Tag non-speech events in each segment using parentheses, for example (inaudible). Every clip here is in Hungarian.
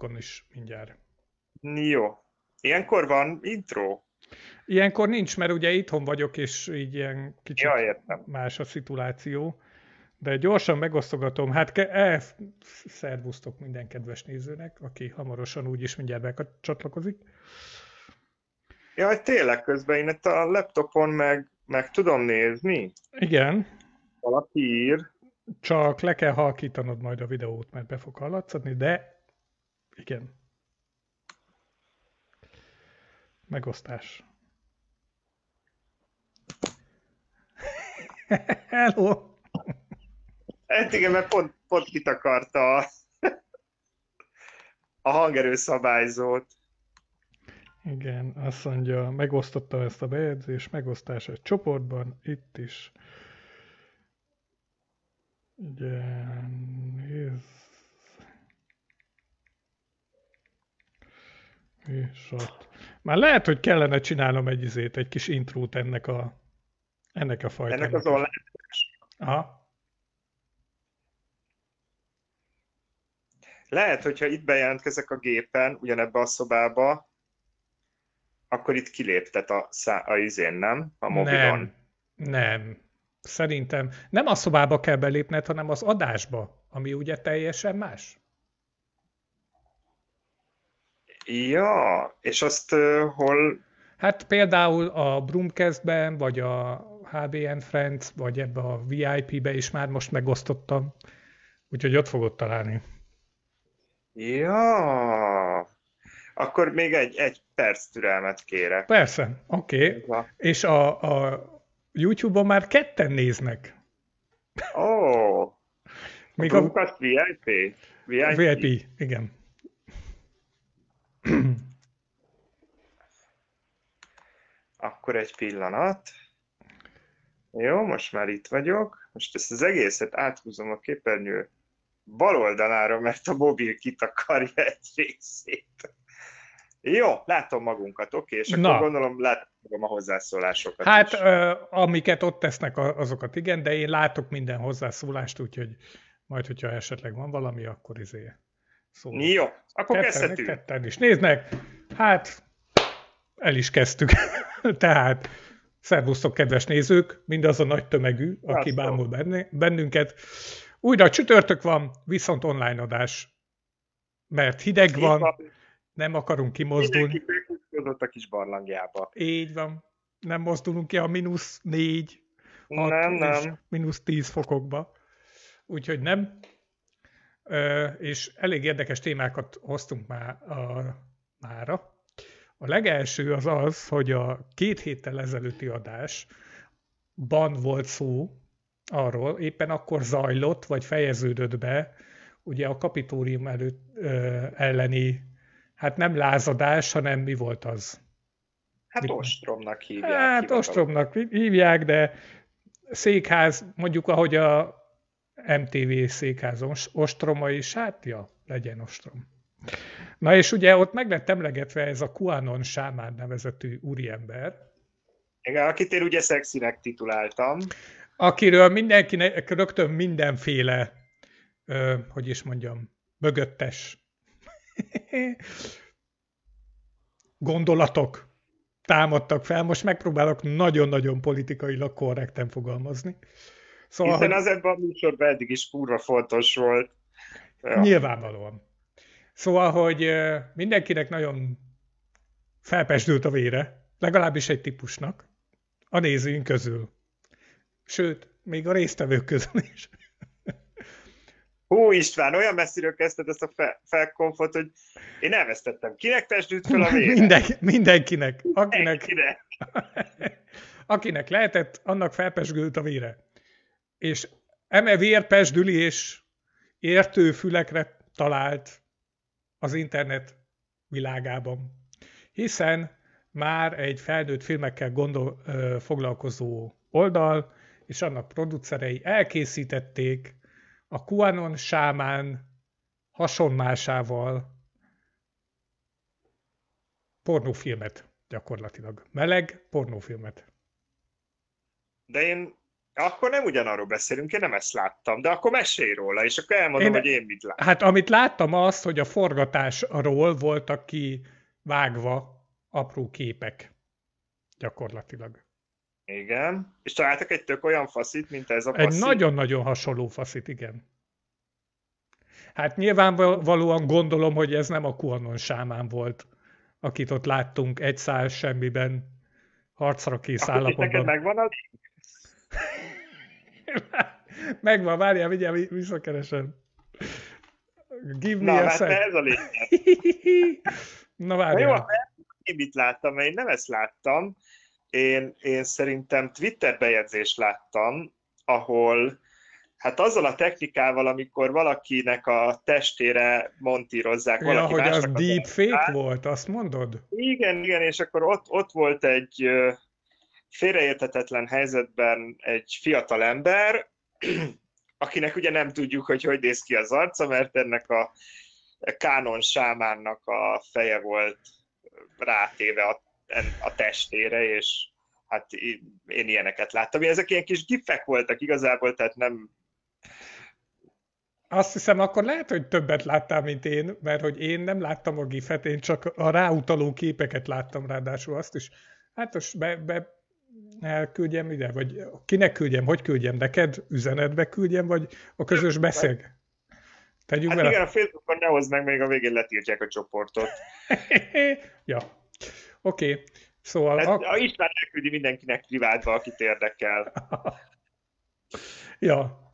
Facebookon is mindjárt. Jó. Ilyenkor van intro? Ilyenkor nincs, mert ugye itthon vagyok, és így ilyen kicsit Ja, értem. más a szituáció. De gyorsan megosztogatom. Hát ke- e, szervusztok minden kedves nézőnek, aki hamarosan úgyis mindjárt becsatlakozik. Jaj, tényleg közben én itt a laptopon meg, meg tudom nézni. Igen, Valaki ír. csak le kell halkítanod majd a videót, mert be fog hallatszani, de igen. Megosztás. (laughs) Hello! Hát igen, mert pont, pont kitakarta a, (laughs) a hangerő szabályzót. Igen, azt mondja, megosztotta ezt a bejegyzést, megosztás egy csoportban, itt is. Igen, És ott. Már lehet, hogy kellene csinálnom egy izét, egy kis intrót ennek a ennek a fajtának. Ennek az online. Aha. Lehet, hogyha itt bejelentkezek a gépen, ugyanebbe a szobába, akkor itt kiléptet a, szá- a izén, nem? A mobilon. Nem, nem. Szerintem nem a szobába kell belépned, hanem az adásba, ami ugye teljesen más. Ja, és azt uh, hol... Hát például a Broomcast-ben, vagy a HBN Friends, vagy ebbe a VIP-be is már most megosztottam. Úgyhogy ott fogod találni. Ja, akkor még egy, egy perc türelmet kérek. Persze, oké. Okay. És a, a YouTube-on már ketten néznek. Ó, oh, Még a a VIP? VIP? VIP, igen. (clears throat) Akkor egy pillanat. Jó, most már itt vagyok. Most ezt az egészet áthúzom a képernyő bal oldalára, mert a mobil kitakarja (laughs) egy részét. Jó, látom magunkat, oké, és akkor Na. gondolom látom a hozzászólásokat Hát, is. ö, amiket ott tesznek, azokat igen, de én látok minden hozzászólást, úgyhogy majd, hogyha esetleg van valami, akkor izé szól. Jó, akkor Ketten, kezdhetünk. ketten is néznek. Hát, el is kezdtük. (laughs) Tehát, szervusztok, kedves nézők, mindaz a nagy tömegű, aki Sziasztok. bámul benne- bennünket. Újra csütörtök van, viszont online adás, mert hideg van, van, nem akarunk kimozdulni. mindenki a kis barlangjába. Így van. Nem mozdulunk ki a mínusz négy, Nem, nem. mínusz tíz fokokba. Úgyhogy nem. És elég érdekes témákat hoztunk már a, mára. A legelső az az, hogy a két héttel ezelőtti adásban volt szó arról, éppen akkor zajlott, vagy fejeződött be, ugye a kapitórium előtt ö, elleni, hát nem lázadás, hanem mi volt az? Hát Mit- ostromnak hívják. Hát hivatalosan. ostromnak hívják, de székház, mondjuk ahogy a MTV székház os- ostroma is, hát ja, legyen ostrom. Na és ugye ott meg lett emlegetve ez a Kuanon Sámán nevezetű úriember, Igen, akit én ugye szexinek tituláltam. akiről mindenkinek rögtön mindenféle, ö, hogy is mondjam, mögöttes (laughs) gondolatok támadtak fel. Most megpróbálok nagyon-nagyon politikailag korrekten fogalmazni. Szóval, Hiszen az ebben a műsorban eddig is kurva fontos volt. Ja. nyilvánvalóan. Szóval, hogy mindenkinek nagyon felpesdült a vére, legalábbis egy típusnak, a nézőink közül. Sőt, még a résztvevők közül is. Hú István, olyan messziről kezdted ezt a fe- felkonfot, hogy én elvesztettem. Kinek testült fel a vére? Minden, mindenkinek, akinek, Kinek? (laughs) akinek lehetett, annak felpesgült a vére. És eme vérpesdüli értő fülekre talált az internet világában. Hiszen már egy felnőtt filmekkel gondol, ö, foglalkozó oldal és annak producerei elkészítették a Kuanon sámán hasonmásával pornófilmet gyakorlatilag. Meleg pornófilmet. De én Akkor nem ugyanarról beszélünk, én nem ezt láttam, de akkor mesélj róla, és akkor elmondom, én, hogy én mit láttam. Hát amit láttam az, hogy a forgatásról voltak ki vágva apró képek, gyakorlatilag. Igen, és találtak egy tök olyan faszit, mint ez a faszit? Egy nagyon-nagyon hasonló faszit, igen. Hát nyilvánvalóan gondolom, hogy ez nem a Kuanon sámán volt, akit ott láttunk egy szál semmiben, harcra kész Akkor állapotban. neked megvan a (laughs) Megvan, várjál, vigyál, visszakeresem. Give me Na, a hát ez a lényeg. (laughs) Na várjál. Na jó, én mit láttam, én nem ezt láttam. Én, én szerintem Twitter bejegyzést láttam, ahol hát azzal a technikával, amikor valakinek a testére montírozzák ja, hogy az deepfake volt, azt mondod? Igen, igen, és akkor ott, ott volt egy félreértetetlen helyzetben egy fiatal ember, (clears throat) akinek ugye nem tudjuk, hogy hogy néz ki az arca, mert ennek a kánon sámánnak a feje volt rátéve a, a testére, és hát én ilyeneket láttam. Ezek ilyen kis gifek voltak igazából, tehát nem... Azt hiszem, akkor lehet, hogy többet láttál, mint én, mert hogy én nem láttam a gifet, én csak a ráutaló képeket láttam ráadásul azt is. Hát most be, be elküldjem ide, vagy kinek küldjem, hogy küldjem, neked üzenetbe küldjem, vagy a közös beszél? Tegyük hát vele. igen, a Facebookon ne hozd meg, még a végén letiltják a csoportot. (laughs) ja, oké. Okay. Szóval... Hát, a... István elküldi mindenkinek privátba, akit érdekel. (laughs) ja,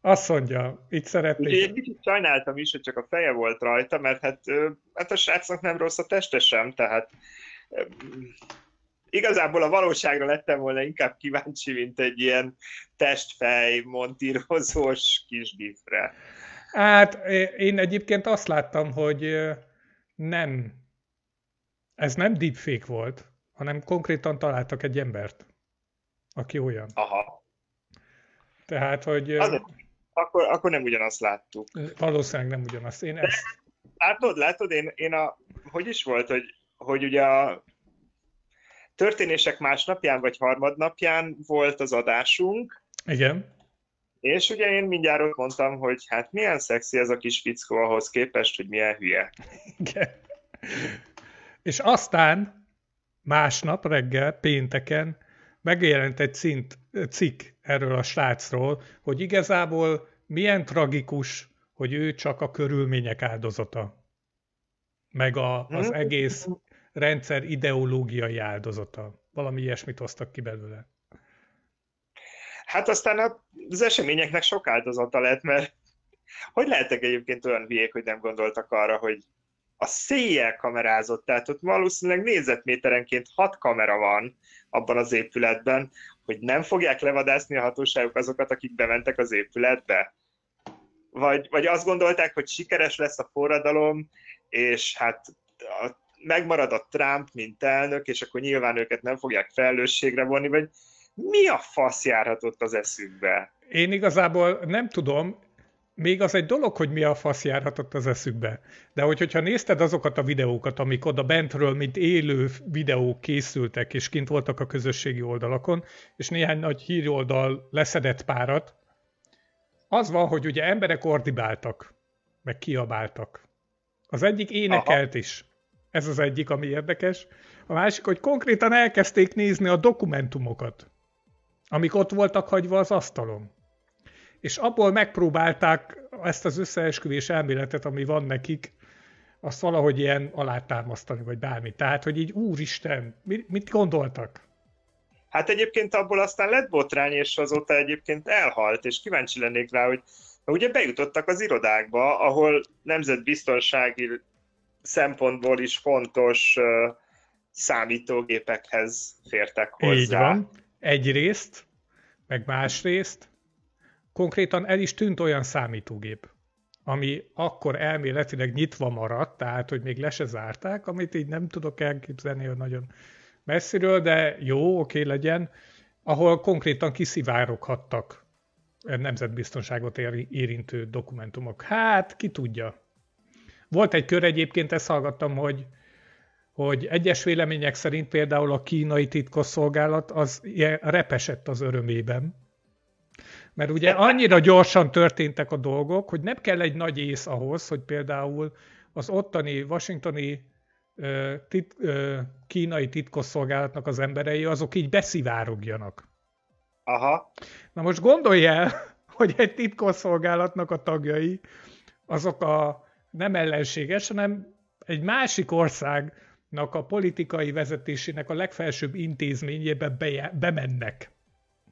azt mondja, itt szeretnék. Ugye egy kicsit sajnáltam is, hogy csak a feje volt rajta, mert hát, hát a srácnak nem rossz a teste sem, tehát igazából a valóságra lettem volna inkább kíváncsi, mint egy ilyen testfej, montírozós kis gifre. Hát én egyébként azt láttam, hogy nem, ez nem deepfake volt, hanem konkrétan találtak egy embert, aki olyan. Aha. Tehát, hogy... Azért, akkor, akkor nem ugyanazt láttuk. Valószínűleg nem ugyanazt. Én ezt... Látod, látod, én, én a... Hogy is volt, hogy, hogy ugye a történések másnapján vagy harmadnapján volt az adásunk. Igen. És ugye én mindjárt ott mondtam, hogy hát milyen szexi ez a kis fickó ahhoz képest, hogy milyen hülye. Igen. És aztán másnap reggel, pénteken megjelent egy cint, cikk erről a srácról, hogy igazából milyen tragikus, hogy ő csak a körülmények áldozata. Meg a, az hm? egész rendszer ideológiai áldozata. Valami ilyesmit hoztak ki belőle. Hát aztán az eseményeknek sok áldozata lett, mert hogy lehetek egyébként olyan hülyék, hogy nem gondoltak arra, hogy a széjjel kamerázott, tehát ott valószínűleg négyzetméterenként hat kamera van abban az épületben, hogy nem fogják levadászni a hatóságok azokat, akik bementek az épületbe. Vagy, vagy azt gondolták, hogy sikeres lesz a forradalom, és hát a megmarad a Trump, mint elnök, és akkor nyilván őket nem fogják felelősségre vonni, vagy mi a fasz járhatott az eszükbe? Én igazából nem tudom, még az egy dolog, hogy mi a fasz járhatott az eszükbe. De hogy, hogyha nézted azokat a videókat, amik oda bentről, mint élő videók készültek, és kint voltak a közösségi oldalakon, és néhány nagy híroldal leszedett párat, az van, hogy ugye emberek ordibáltak, meg kiabáltak. Az egyik énekelt Aha. is. Ez az egyik, ami érdekes. A másik, hogy konkrétan elkezdték nézni a dokumentumokat, amik ott voltak hagyva az asztalon. És abból megpróbálták ezt az összeesküvés elméletet, ami van nekik, azt valahogy ilyen alátámasztani, vagy bármi. Tehát, hogy így úristen, mit gondoltak? Hát egyébként abból aztán lett botrány, és azóta egyébként elhalt, és kíváncsi lennék rá, hogy ugye bejutottak az irodákba, ahol nemzetbiztonsági szempontból is fontos számítógépekhez fértek hozzá. Így van. Egyrészt, meg másrészt konkrétan el is tűnt olyan számítógép, ami akkor elméletileg nyitva maradt, tehát hogy még le se zárták, amit így nem tudok elképzelni, hogy nagyon messziről, de jó, oké legyen, ahol konkrétan kiszivároghattak nemzetbiztonságot érintő dokumentumok. Hát, ki tudja. Volt egy kör egyébként, ezt hallgattam, hogy, hogy egyes vélemények szerint például a kínai titkosszolgálat az repesett az örömében, Mert ugye annyira gyorsan történtek a dolgok, hogy nem kell egy nagy ész ahhoz, hogy például az ottani washingtoni tit, kínai titkosszolgálatnak az emberei, azok így beszivárogjanak. Aha. Na most gondolj el, (laughs) hogy egy titkosszolgálatnak a tagjai, azok a nem ellenséges, hanem egy másik országnak a politikai vezetésének a legfelsőbb intézményébe be, bemennek.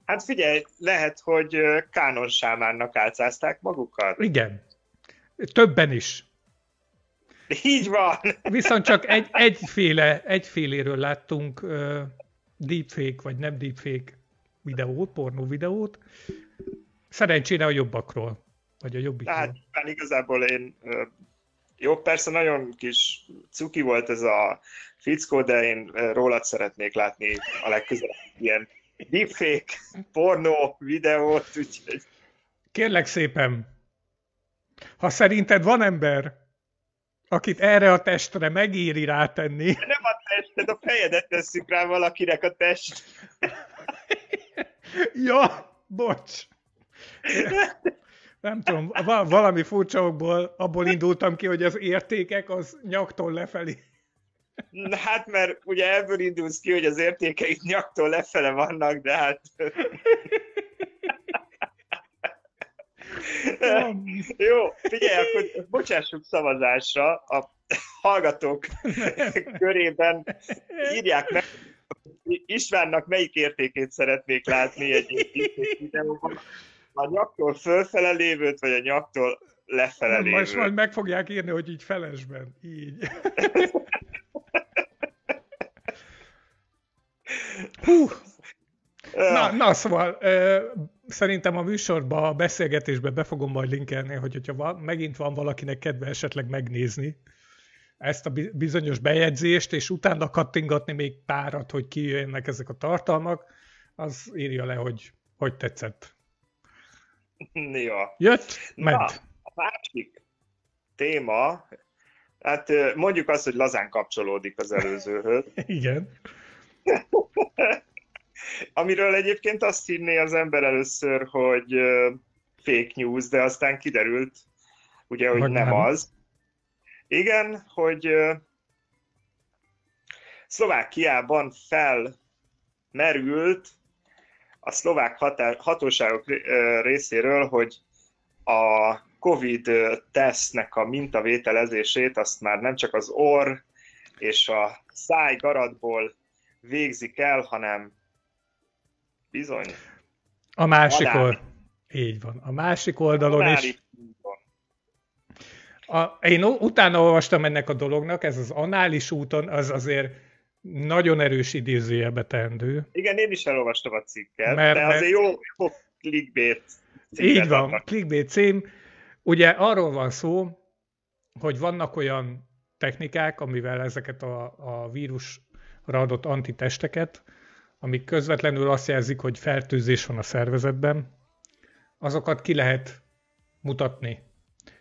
Hát figyelj, lehet, hogy Kánon Sámánnak álcázták magukat. Igen. Többen is. Így van. Viszont csak egy, egyféle, egyféléről láttunk uh, deepfake, vagy nem deepfake videót, pornó videót. Szerencsére a jobbakról, vagy a jobbikról. Hát igazából én jó, persze nagyon kis cuki volt ez a fickó, de én rólad szeretnék látni a legközelebb ilyen deepfake, pornó videót, úgyhogy... Kérlek szépen, ha szerinted van ember, akit erre a testre megéri rátenni... Nem a tested, a fejedet tesszük rá valakinek a test. (laughs) ja, bocs. (laughs) Nem tudom, valami furcsaokból abból indultam ki, hogy az értékek az nyaktól lefelé. Hát mert ugye ebből indulsz ki, hogy az értékeik nyaktól lefele vannak, de hát... Jó, figyelj, akkor bocsássuk szavazásra. A hallgatók körében írják meg, Istvánnak melyik értékét szeretnék látni egy videóban. A nyaktól fölfele lévőt, vagy a nyaktól lefele lévőt? Most majd meg fogják írni, hogy így felesben. Így. Hú. Na, na szóval ö, szerintem a műsorban, a beszélgetésben be fogom majd linkelni, hogy hogyha van, megint van valakinek kedve esetleg megnézni ezt a bizonyos bejegyzést, és utána kattingatni még párat, hogy kijöjjenek ezek a tartalmak, az írja le, hogy hogy tetszett. (laughs) Jó. Jött, ment. Na, a másik téma, hát mondjuk azt, hogy lazán kapcsolódik az előzőhöz. (laughs) Igen. (laughs) Amiről egyébként azt hinné az ember először, hogy fake news, de aztán kiderült, ugye, hogy, hogy nem, nem az. Igen, hogy Szlovákiában felmerült a szlovák hatóságok részéről, hogy a COVID tesznek a mintavételezését azt már nem csak az orr és a száj garatból végzik el, hanem bizony. A másik oldalon. Így van. A másik oldalon is. A, én utána olvastam ennek a dolognak, ez az anális úton, az azért nagyon erős idézőjelbe teendő. Igen, én is elolvastam a cikket, mert, de azért jó, jó clickbait Így van, vannak. clickbait cím. Ugye arról van szó, hogy vannak olyan technikák, amivel ezeket a, a vírusra adott antitesteket, amik közvetlenül azt jelzik, hogy fertőzés van a szervezetben, azokat ki lehet mutatni.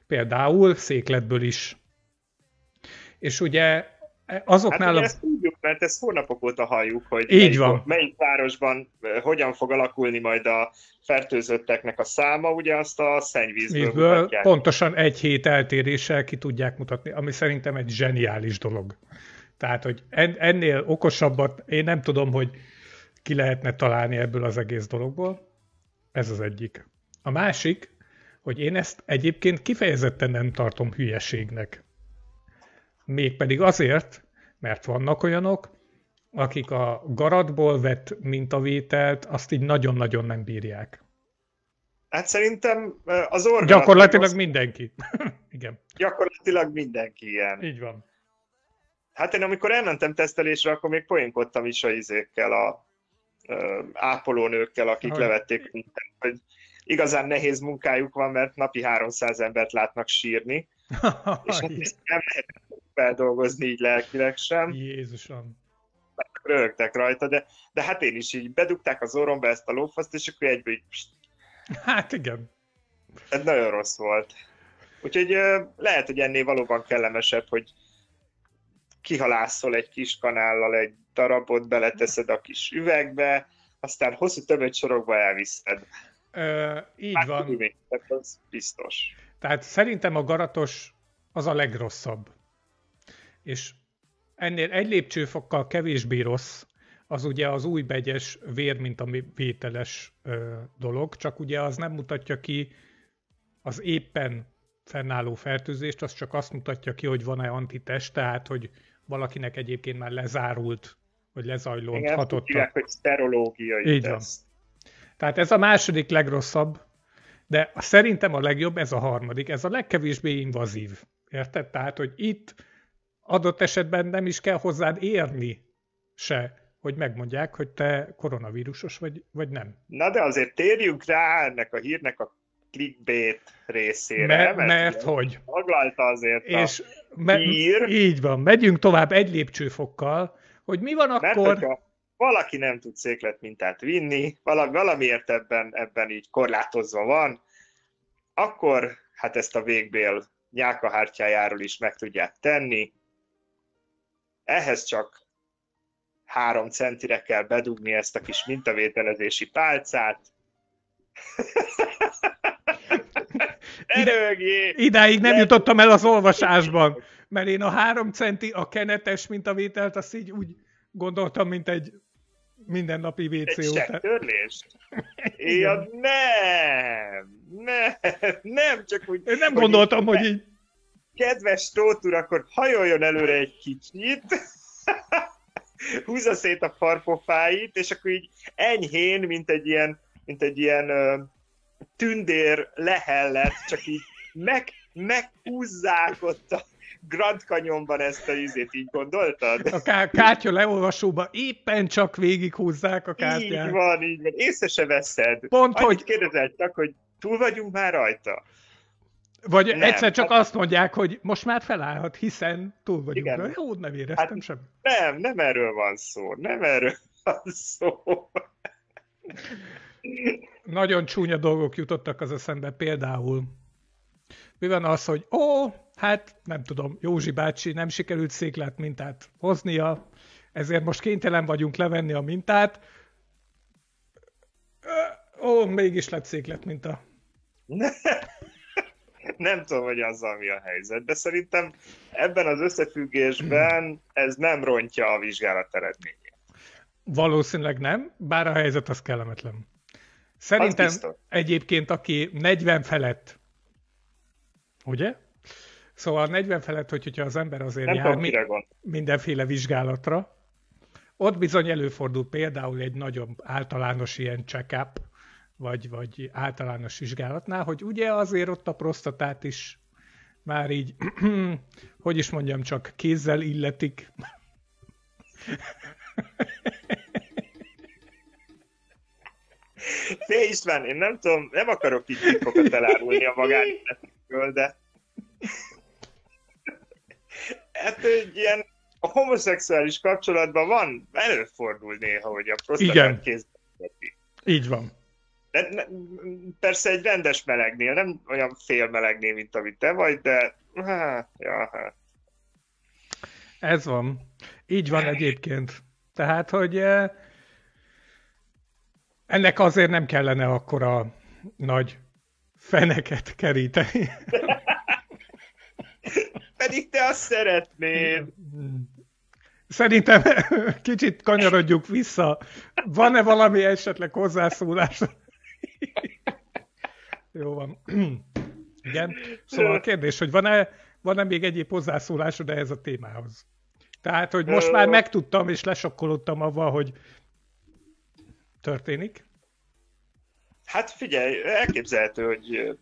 Például székletből is. És ugye azoknál... Hát, a... ezt tudjuk, mert ezt hónapok óta halljuk, hogy Így melyik, van. melyik városban hogyan fog alakulni majd a fertőzötteknek a száma, ugye azt a szennyvízből Vízből Pontosan egy hét eltéréssel ki tudják mutatni, ami szerintem egy zseniális dolog. Tehát, hogy ennél okosabbat én nem tudom, hogy ki lehetne találni ebből az egész dologból. Ez az egyik. A másik, hogy én ezt egyébként kifejezetten nem tartom hülyeségnek. Mégpedig azért, mert vannak olyanok, akik a garatból vett mintavételt azt így nagyon-nagyon nem bírják. Hát szerintem az orgán... Gyakorlatilag az... mindenki. (laughs) Igen. Gyakorlatilag mindenki ilyen. Így van. Hát én amikor elmentem tesztelésre, akkor még poénkodtam is a izékkel, a ö, ápolónőkkel, akik Ahogy... levették hogy igazán nehéz munkájuk van, mert napi 300 embert látnak sírni, (laughs) és nem lehet feldolgozni így lelkileg sem. Jézusom. Rögtek rajta, de, de hát én is így bedugták az orromba ezt a lófaszt, és akkor egyből így... Hát igen. Ez nagyon rossz volt. Úgyhogy lehet, hogy ennél valóban kellemesebb, hogy kihalászol egy kis kanállal egy darabot, beleteszed a kis üvegbe, aztán hosszú többet sorokba elviszed. Ö, így Hát, van. tehát az biztos. Tehát szerintem a garatos az a legrosszabb. És ennél egy lépcsőfokkal kevésbé rossz, az ugye az új begyes vér, mint a vételes ö, dolog, csak ugye az nem mutatja ki az éppen fennálló fertőzést, az csak azt mutatja ki, hogy van-e antitest, tehát hogy valakinek egyébként már lezárult, vagy Igen, lezajlódhatott. a- tudják, hogy szterológiai Így van. teszt. Tehát ez a második legrosszabb, de szerintem a legjobb ez a harmadik, ez a legkevésbé invazív. Érted? Tehát, hogy itt adott esetben nem is kell hozzád érni se, hogy megmondják, hogy te koronavírusos vagy, vagy nem. Na de azért térjünk rá ennek a hírnek a clickbait részére, Mert, mert, mert hogy? taglalta azért És a me- hír, így van, megyünk tovább egy lépcsőfokkal, hogy mi van mert akkor... hogyha valaki nem tud székletmintát vinni, valami, valamiért ebben, ebben így korlátozva van, akkor hát ezt a végbél nyálkahártyájáról is meg tudják tenni. Ehhez csak három centire kell bedugni ezt a kis mintavételezési pálcát. (laughs) Erőgjé! Idáig Nem. jutottam el az olvasásban, mert én a három centi, a kenetes mintavételt, azt így úgy gondoltam, mint egy mindennapi WC Egy után. sektörlést? Ja, (laughs) nem! Nem! Nem, csak úgy... Én nem hogy gondoltam, így- hogy így... Kedves Tóth úr, akkor hajoljon előre egy kicsit, (laughs) húzza szét a farpofáit, és akkor így enyhén, mint egy ilyen, mint egy ilyen ö, tündér lehellet, csak így meg, meghúzzák ott a Grand Canyonban ezt a izét, így gondoltad? A ká- kártya leolvasóba éppen csak végighúzzák a Így kártyát. van, így van. Észre se veszed. Pont, Annyit hogy... kérdezel csak, hogy túl vagyunk már rajta. Vagy Nem, egyszer csak hát- azt mondják, hogy most már felállhat, hiszen túl vagyunk. Igen. Jó, nem éreztem Hát- sem. Nem, nem erről van szó. Nem erről van szó. Nagyon csúnya dolgok jutottak az eszembe, például mi van az, hogy ó, hát nem tudom, Józsi bácsi nem sikerült széklát mintát hoznia, ezért most kénytelen vagyunk levenni a mintát. Ó, mégis lett széklet minta. Nem tudom, hogy azzal mi a helyzet, de szerintem ebben az összefüggésben ez nem rontja a vizsgálat eredményét. Valószínűleg nem, bár a helyzet az kellemetlen. Szerintem biztos. egyébként, aki 40 felett, ugye? Szóval 40 felett, hogy, hogyha az ember azért Nem jár tudom, mi, mindenféle vizsgálatra, ott bizony előfordul például egy nagyon általános ilyen check-up, vagy, vagy általános vizsgálatnál, hogy ugye azért ott a prostatát is már így, (clears throat) hogy is mondjam, csak kézzel illetik. Fé István, én nem tudom, nem akarok így titkokat elárulni a de hát egy ilyen a homoszexuális kapcsolatban van, előfordul néha, hogy a prostatát kézbe. Így van. De, ne, persze egy rendes melegnél, nem olyan fél melegnél, mint amit te vagy, de hát, ja, hát. Ez van. Így van egyébként. Tehát, hogy eh, ennek azért nem kellene akkora nagy feneket keríteni. (laughs) Pedig te azt szeretnéd. Szerintem kicsit kanyarodjuk vissza. Van-e valami esetleg hozzászólás? Jó van. Igen. Szóval a kérdés, hogy van-e, van-e még egyéb hozzászólásod ehhez a témához? Tehát, hogy most már megtudtam, és lesokkolódtam avval, hogy történik. Hát figyelj, elképzelhető, hogy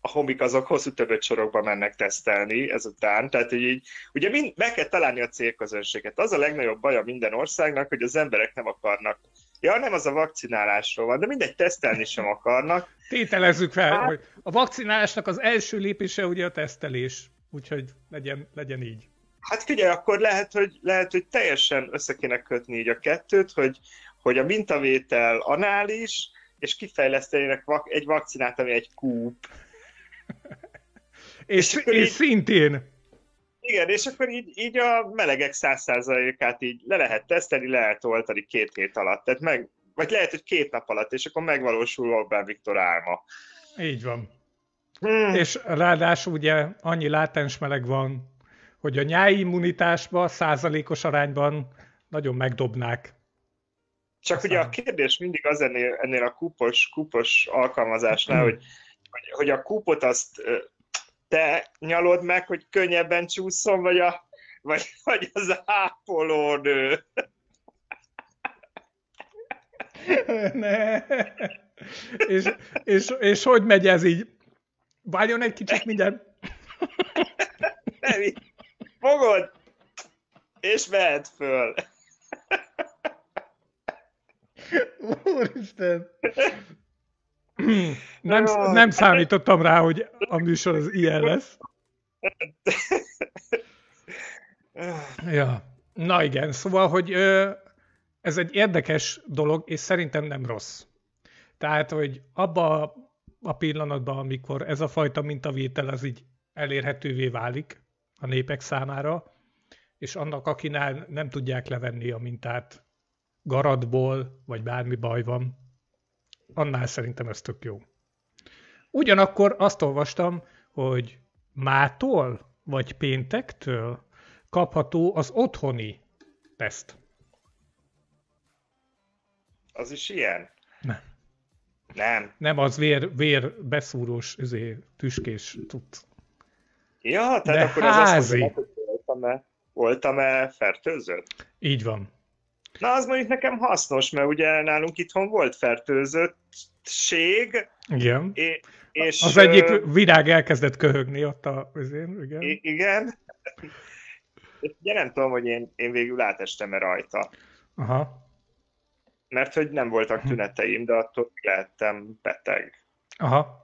a homik azok hosszú többet sorokba mennek tesztelni ezután, tehát hogy így, ugye mind, meg kell találni a célközönséget. Az a legnagyobb baja minden országnak, hogy az emberek nem akarnak. Ja, nem az a vakcinálásról van, de mindegy, tesztelni sem akarnak. Tételezzük fel, Hát- hogy a vakcinálásnak az első lépése ugye a tesztelés. Úgyhogy legyen, legyen így. Hát figyelj, akkor lehet, hogy, lehet, hogy teljesen össze kéne kötni így a kettőt, hogy, hogy a mintavétel anális, és kifejlesztenének vak- egy vakcinát, ami egy kúp. És, És és így- szintén Igen, és akkor így, így a melegek száz százalékát így le lehet tesztelni, le lehet oltani két hét alatt. Tehát meg vagy lehet, hogy két nap alatt, és akkor megvalósul Orbán Viktor álma. Így van. Hmm. És ráadásul ugye annyi látens meleg van, hogy a nyári immunitásba százalékos arányban nagyon megdobnák. Csak Aztán... ugye a kérdés mindig az ennél, ennél a kupos, kupos alkalmazásnál, hogy, hogy, hogy a kupot azt te nyalod meg, hogy könnyebben csúszom, vagy, a, vagy, vagy az ápolónő. ne. És, és, és hogy megy ez így? Várjon egy kicsit mindjárt. Nem, fogod, és mehet föl. Úristen! Nem, nem számítottam rá, hogy a műsor az ilyen lesz. Ja. Na igen, szóval, hogy ez egy érdekes dolog, és szerintem nem rossz. Tehát, hogy abba a pillanatban, amikor ez a fajta mintavétel az így elérhetővé válik a népek számára, és annak, akinál nem tudják levenni a mintát garadból, vagy bármi baj van, annál szerintem ez tök jó. Ugyanakkor azt olvastam, hogy mától, vagy péntektől kapható az otthoni teszt. Az is ilyen? Nem. Nem. Nem, az vér, vér beszúrós, ezért tüskés tud. Ja, tehát De akkor házi. ez azt mondja, hogy voltam-e, voltam-e fertőzött? Így van. Na, az mondjuk nekem hasznos, mert ugye nálunk itthon volt fertőzöttség. Igen. És, és, az egyik virág elkezdett köhögni ott a közén, igen. Igen. Ugye nem tudom, hogy én, én végül átestem-e rajta. Aha. Mert hogy nem voltak hm. tüneteim, de attól lehettem beteg. Aha.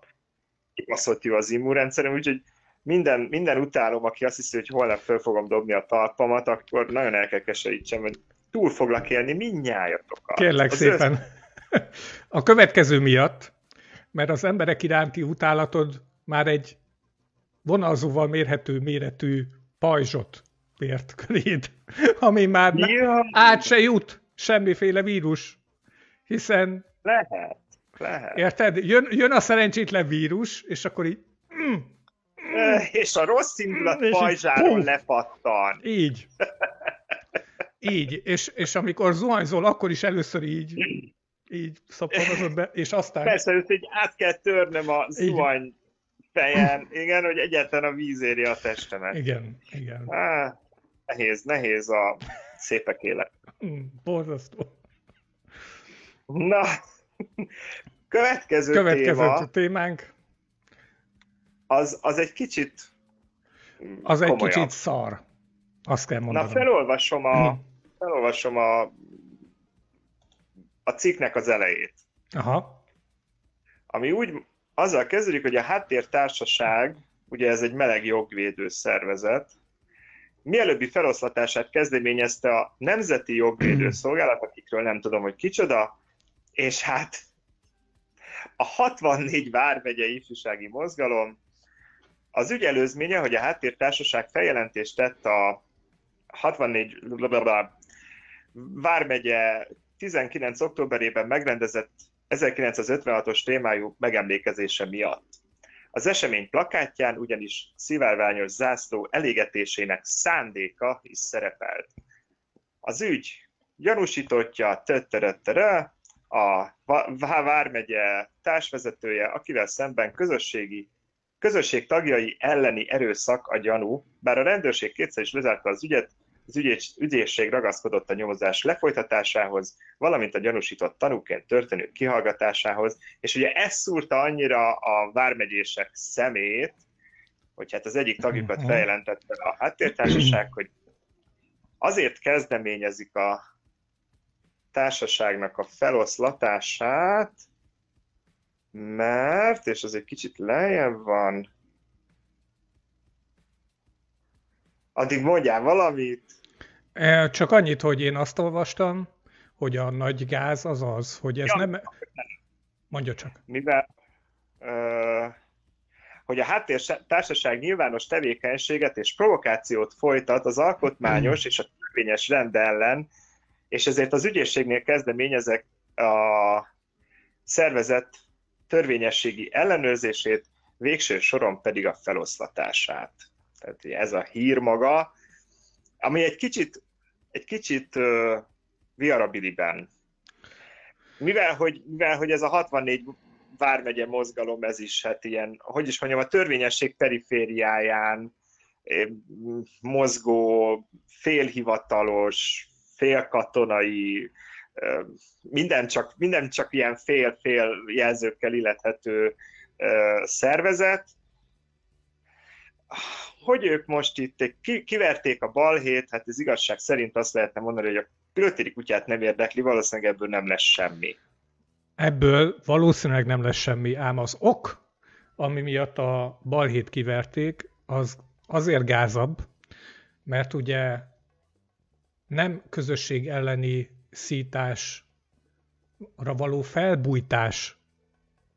Kibaszott jó az immunrendszerem, úgyhogy minden, minden utálom, aki azt hiszi, hogy holnap föl fogom dobni a talpamat, akkor nagyon el kell keserítsem, hogy túl foglak élni mindnyájatokat. Kérlek az szépen. Össz... (laughs) A következő miatt, mert az emberek iránti utálatod már egy vonalzóval mérhető méretű pajzsot mért köréd, (laughs) ami már ja. át se jut semmiféle vírus, hiszen... Lehet, lehet. Érted? Jön, jön a szerencsétlen vírus, és akkor így... Mm, mm, és a rossz indulat pajzsáról lepattan. Így. (laughs) Így, és, és amikor zuhanyzol, akkor is először így, így szaporodod be, és aztán... Persze, ezt így át kell törnöm a zuhany így. fejen, igen, hogy egyáltalán a víz éri a testemet. Igen, igen. Á, nehéz, nehéz a szépek élet. Borzasztó. Na, következő, következő téma, témánk. Az, az egy kicsit Az komolyabb. egy kicsit szar. Azt kell mondanom. Na, felolvasom a, felolvasom a, a cikknek az elejét. Aha. Ami úgy, azzal kezdődik, hogy a háttértársaság, ugye ez egy meleg jogvédő szervezet, mielőbbi feloszlatását kezdeményezte a Nemzeti Jogvédő (clears throat) Szolgálat, akikről nem tudom, hogy kicsoda, és hát a 64 vármegye ifjúsági mozgalom az ügy előzménye, hogy a háttértársaság feljelentést tett a 64 blablabla, Vármegye 19. októberében megrendezett 1956-os témájú megemlékezése miatt. Az esemény plakátján ugyanis szivárványos zászló elégetésének szándéka is szerepelt. Az ügy gyanúsítottja a Vármegye társvezetője, akivel szemben közösségi közösség tagjai elleni erőszak a gyanú, bár a rendőrség kétszer is lezárta az ügyet, az ügyés, ügyészség ragaszkodott a nyomozás lefolytatásához, valamint a gyanúsított tanúként történő kihallgatásához, és ugye ez szúrta annyira a vármegyések szemét, hogy hát az egyik tagjukat mhm. feljelentette a háttértársaság, hogy azért kezdeményezik a társaságnak a feloszlatását, mert, és az egy kicsit lejjebb van, addig mondjál valamit. E, csak annyit, hogy én azt olvastam, hogy a nagy gáz az az, hogy ez ja, nem... Mondja csak. Mivel, hogy a háttértársaság nyilvános tevékenységet és provokációt folytat az alkotmányos és a törvényes rend ellen, és ezért az ügyészségnél kezdeményezett a szervezet törvényességi ellenőrzését, végső soron pedig a feloszlatását. Tehát ez a hír maga, ami egy kicsit, egy kicsit uh, viarabiliben. Mivel hogy, mivel, hogy ez a 64 vármegye mozgalom, ez is hát ilyen, hogy is mondjam, a törvényesség perifériáján mozgó, félhivatalos, félkatonai, minden csak, minden csak ilyen fél-fél jelzőkkel illethető szervezet, hogy ők most itt kiverték a balhét, hát ez igazság szerint azt lehetne mondani, hogy a külötéri kutyát nem érdekli, valószínűleg ebből nem lesz semmi. Ebből valószínűleg nem lesz semmi, ám az ok, ami miatt a balhét kiverték, az azért gázabb, mert ugye nem közösség elleni szításra való felbújtás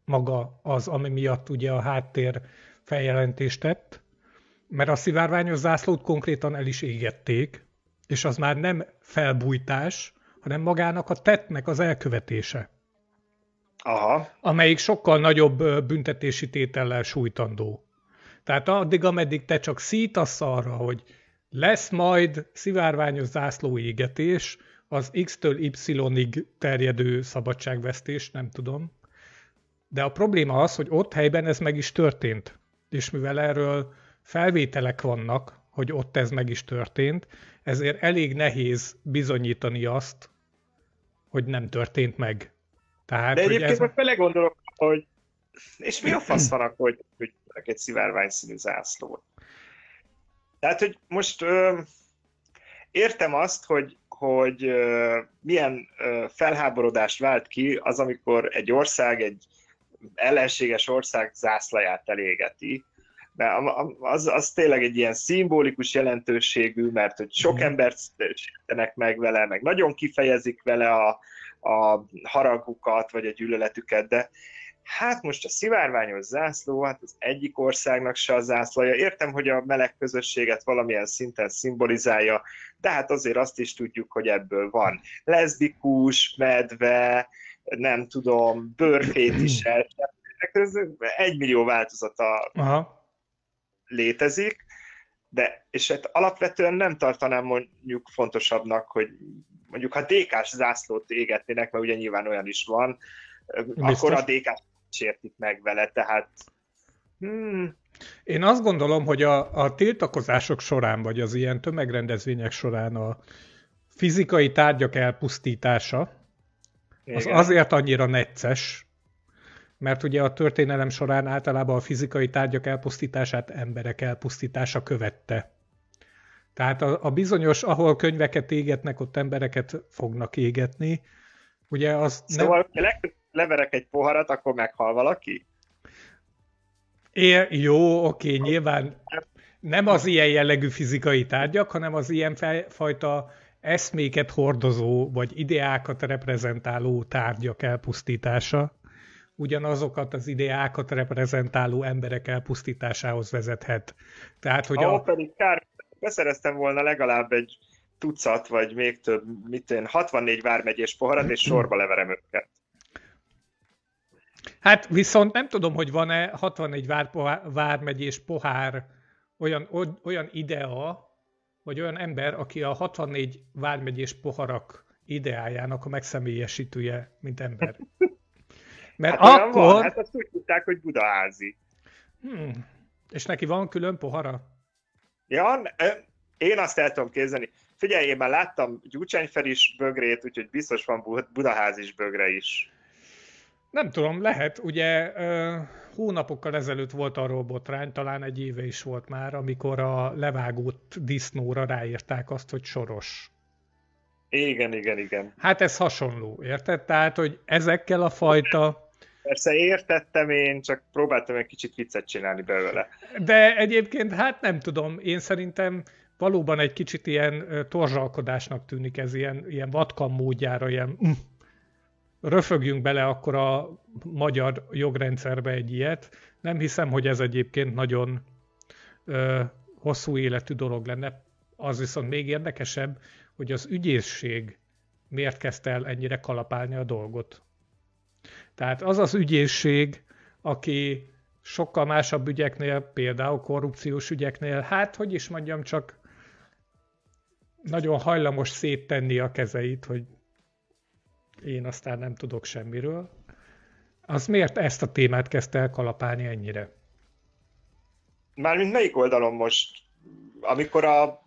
maga az, ami miatt ugye a háttér feljelentést tett, mert a szivárványos zászlót konkrétan el is égették, és az már nem felbújtás, hanem magának a tettnek az elkövetése. Aha. Amelyik sokkal nagyobb büntetési tétellel sújtandó. Tehát addig, ameddig te csak szítasz arra, hogy lesz majd szivárványos zászlóégetés, az X-től Y-ig terjedő szabadságvesztés, nem tudom. De a probléma az, hogy ott helyben ez meg is történt. És mivel erről felvételek vannak, hogy ott ez meg is történt, ezért elég nehéz bizonyítani azt, hogy nem történt meg. Tehát, De egyébként ez... most belegondolok, hogy és mi a fasz van akkor, hogy, hogy egy szivárvány színű zászlót? Tehát, hogy most ö, értem azt, hogy, hogy ö, milyen ö, felháborodást vált ki az, amikor egy ország, egy ellenséges ország zászlaját elégeti, az, az tényleg egy ilyen szimbolikus jelentőségű, mert hogy sok mhm. embert sértenek meg vele, meg nagyon kifejezik vele a, a haragukat, vagy a gyűlöletüket, de hát most a szivárványos zászló, hát az egyik országnak se a zászlaja. Értem, hogy a meleg közösséget valamilyen szinten szimbolizálja, de hát azért azt is tudjuk, hogy ebből van leszbikus, medve, nem tudom, bőrfétisel, (clears throat) ez egy millió változata Aha. Létezik, de és hát alapvetően nem tartanám mondjuk fontosabbnak, hogy mondjuk ha DK-s zászlót égetnének, mert ugye nyilván olyan is van, Biztos. akkor a dk sértik meg vele, tehát hmm. Én azt gondolom, hogy a, a tiltakozások során, vagy az ilyen tömegrendezvények során a fizikai tárgyak elpusztítása, az Igen. azért annyira necces, mert ugye a történelem során általában a fizikai tárgyak elpusztítását emberek elpusztítása követte. Tehát a, a bizonyos, ahol könyveket égetnek, ott embereket fognak égetni. Ugye az szóval, nem... ha leverek egy poharat, akkor meghal valaki? É, jó, oké, nyilván nem az ilyen jellegű fizikai tárgyak, hanem az ilyen fajta eszméket hordozó, vagy ideákat reprezentáló tárgyak elpusztítása ugyanazokat az ideákat reprezentáló emberek elpusztításához vezethet. Tehát, hogy a... pedig kár, beszereztem volna legalább egy tucat, vagy még több, mit én, 64 vármegyés poharat, és sorba leverem őket. Hát viszont nem tudom, hogy van-e 64 vár, vármegyés pohár olyan, olyan idea, vagy olyan ember, aki a 64 vármegyés poharak ideájának a megszemélyesítője, mint ember. (laughs) Mert hát akkor... Van, hát azt úgy tudták, hogy budaházi. Hmm. És neki van külön pohara? Ja, én azt el tudom képzelni. Figyelj, én már láttam Gyurcsányfer bögrét, úgyhogy biztos van Budaház is bögre is. Nem tudom, lehet. Ugye hónapokkal ezelőtt volt arról botrány, talán egy éve is volt már, amikor a levágott disznóra ráírták azt, hogy soros. Igen, igen, igen. Hát ez hasonló, érted? Tehát, hogy ezekkel a fajta Persze értettem én, csak próbáltam egy kicsit viccet csinálni belőle. De egyébként hát nem tudom, én szerintem valóban egy kicsit ilyen torzsalkodásnak tűnik ez, ilyen, ilyen vatkan módjára, ilyen mm, röfögjünk bele akkor a magyar jogrendszerbe egy ilyet. Nem hiszem, hogy ez egyébként nagyon ö, hosszú életű dolog lenne. Az viszont még érdekesebb, hogy az ügyészség miért kezdte el ennyire kalapálni a dolgot. Tehát az az ügyészség, aki sokkal másabb ügyeknél, például korrupciós ügyeknél, hát hogy is mondjam, csak nagyon hajlamos széttenni a kezeit, hogy én aztán nem tudok semmiről. Az miért ezt a témát kezdte el kalapálni ennyire? Mármint melyik oldalon most? Amikor a...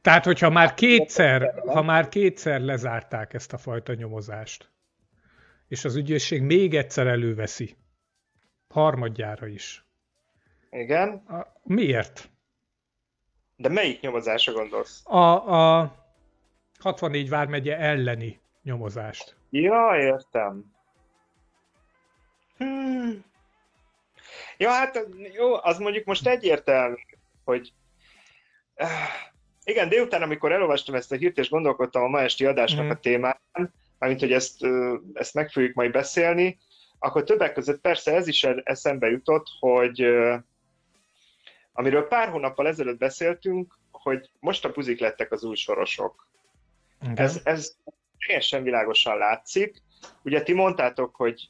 Tehát, hogyha már kétszer, ha már kétszer lezárták ezt a fajta nyomozást, és az ügyészség még egyszer előveszi, harmadjára is. Igen. A, miért? De melyik nyomozásra gondolsz? A, a 64 vármegye elleni nyomozást. Ja, értem. Hmm. Ja, hát jó, az mondjuk most egyértelmű, hogy uh, igen, délután, amikor elolvastam ezt a hírt, és gondolkodtam a ma esti adásnak mm. a témán, mármint, hogy ezt, ezt meg fogjuk majd beszélni, akkor többek között persze ez is eszembe jutott, hogy amiről pár hónappal ezelőtt beszéltünk, hogy most a puzik lettek az új sorosok. Ez, ez teljesen világosan látszik. Ugye ti mondtátok, hogy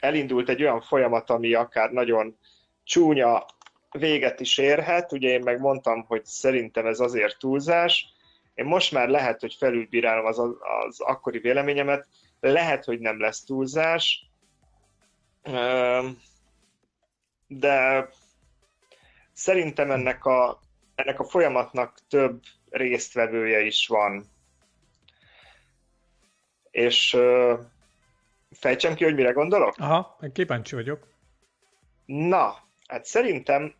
elindult egy olyan folyamat, ami akár nagyon csúnya véget is érhet. Ugye én meg mondtam, hogy szerintem ez azért túlzás. Én most már lehet, hogy felülbírálom az, az akkori véleményemet, lehet, hogy nem lesz túlzás, de szerintem ennek a, ennek a folyamatnak több résztvevője is van. És fejtsem ki, hogy mire gondolok? Aha, kíváncsi vagyok. Na, hát szerintem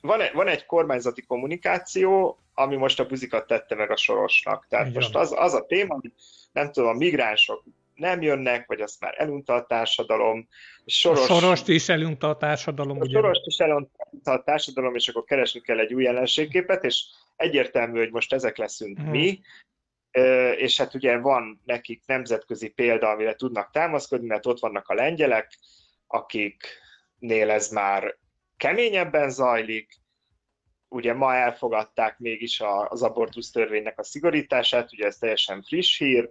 van, egy, van egy kormányzati kommunikáció, ami most a buzikat tette meg a sorosnak. Tehát Igen. most az, az a téma, hogy nem tudom, a migránsok nem jönnek, vagy azt már elunta a társadalom. Soros, a sorost is elunta a társadalom. A ugye? sorost is elunta a társadalom, és akkor keresni kell egy új jelenségképet, és egyértelmű, hogy most ezek leszünk hmm. mi, és hát ugye van nekik nemzetközi példa, amire tudnak támaszkodni, mert ott vannak a lengyelek, akiknél ez már keményebben zajlik, ugye ma elfogadták mégis az abortusz törvénynek a szigorítását, ugye ez teljesen friss hír,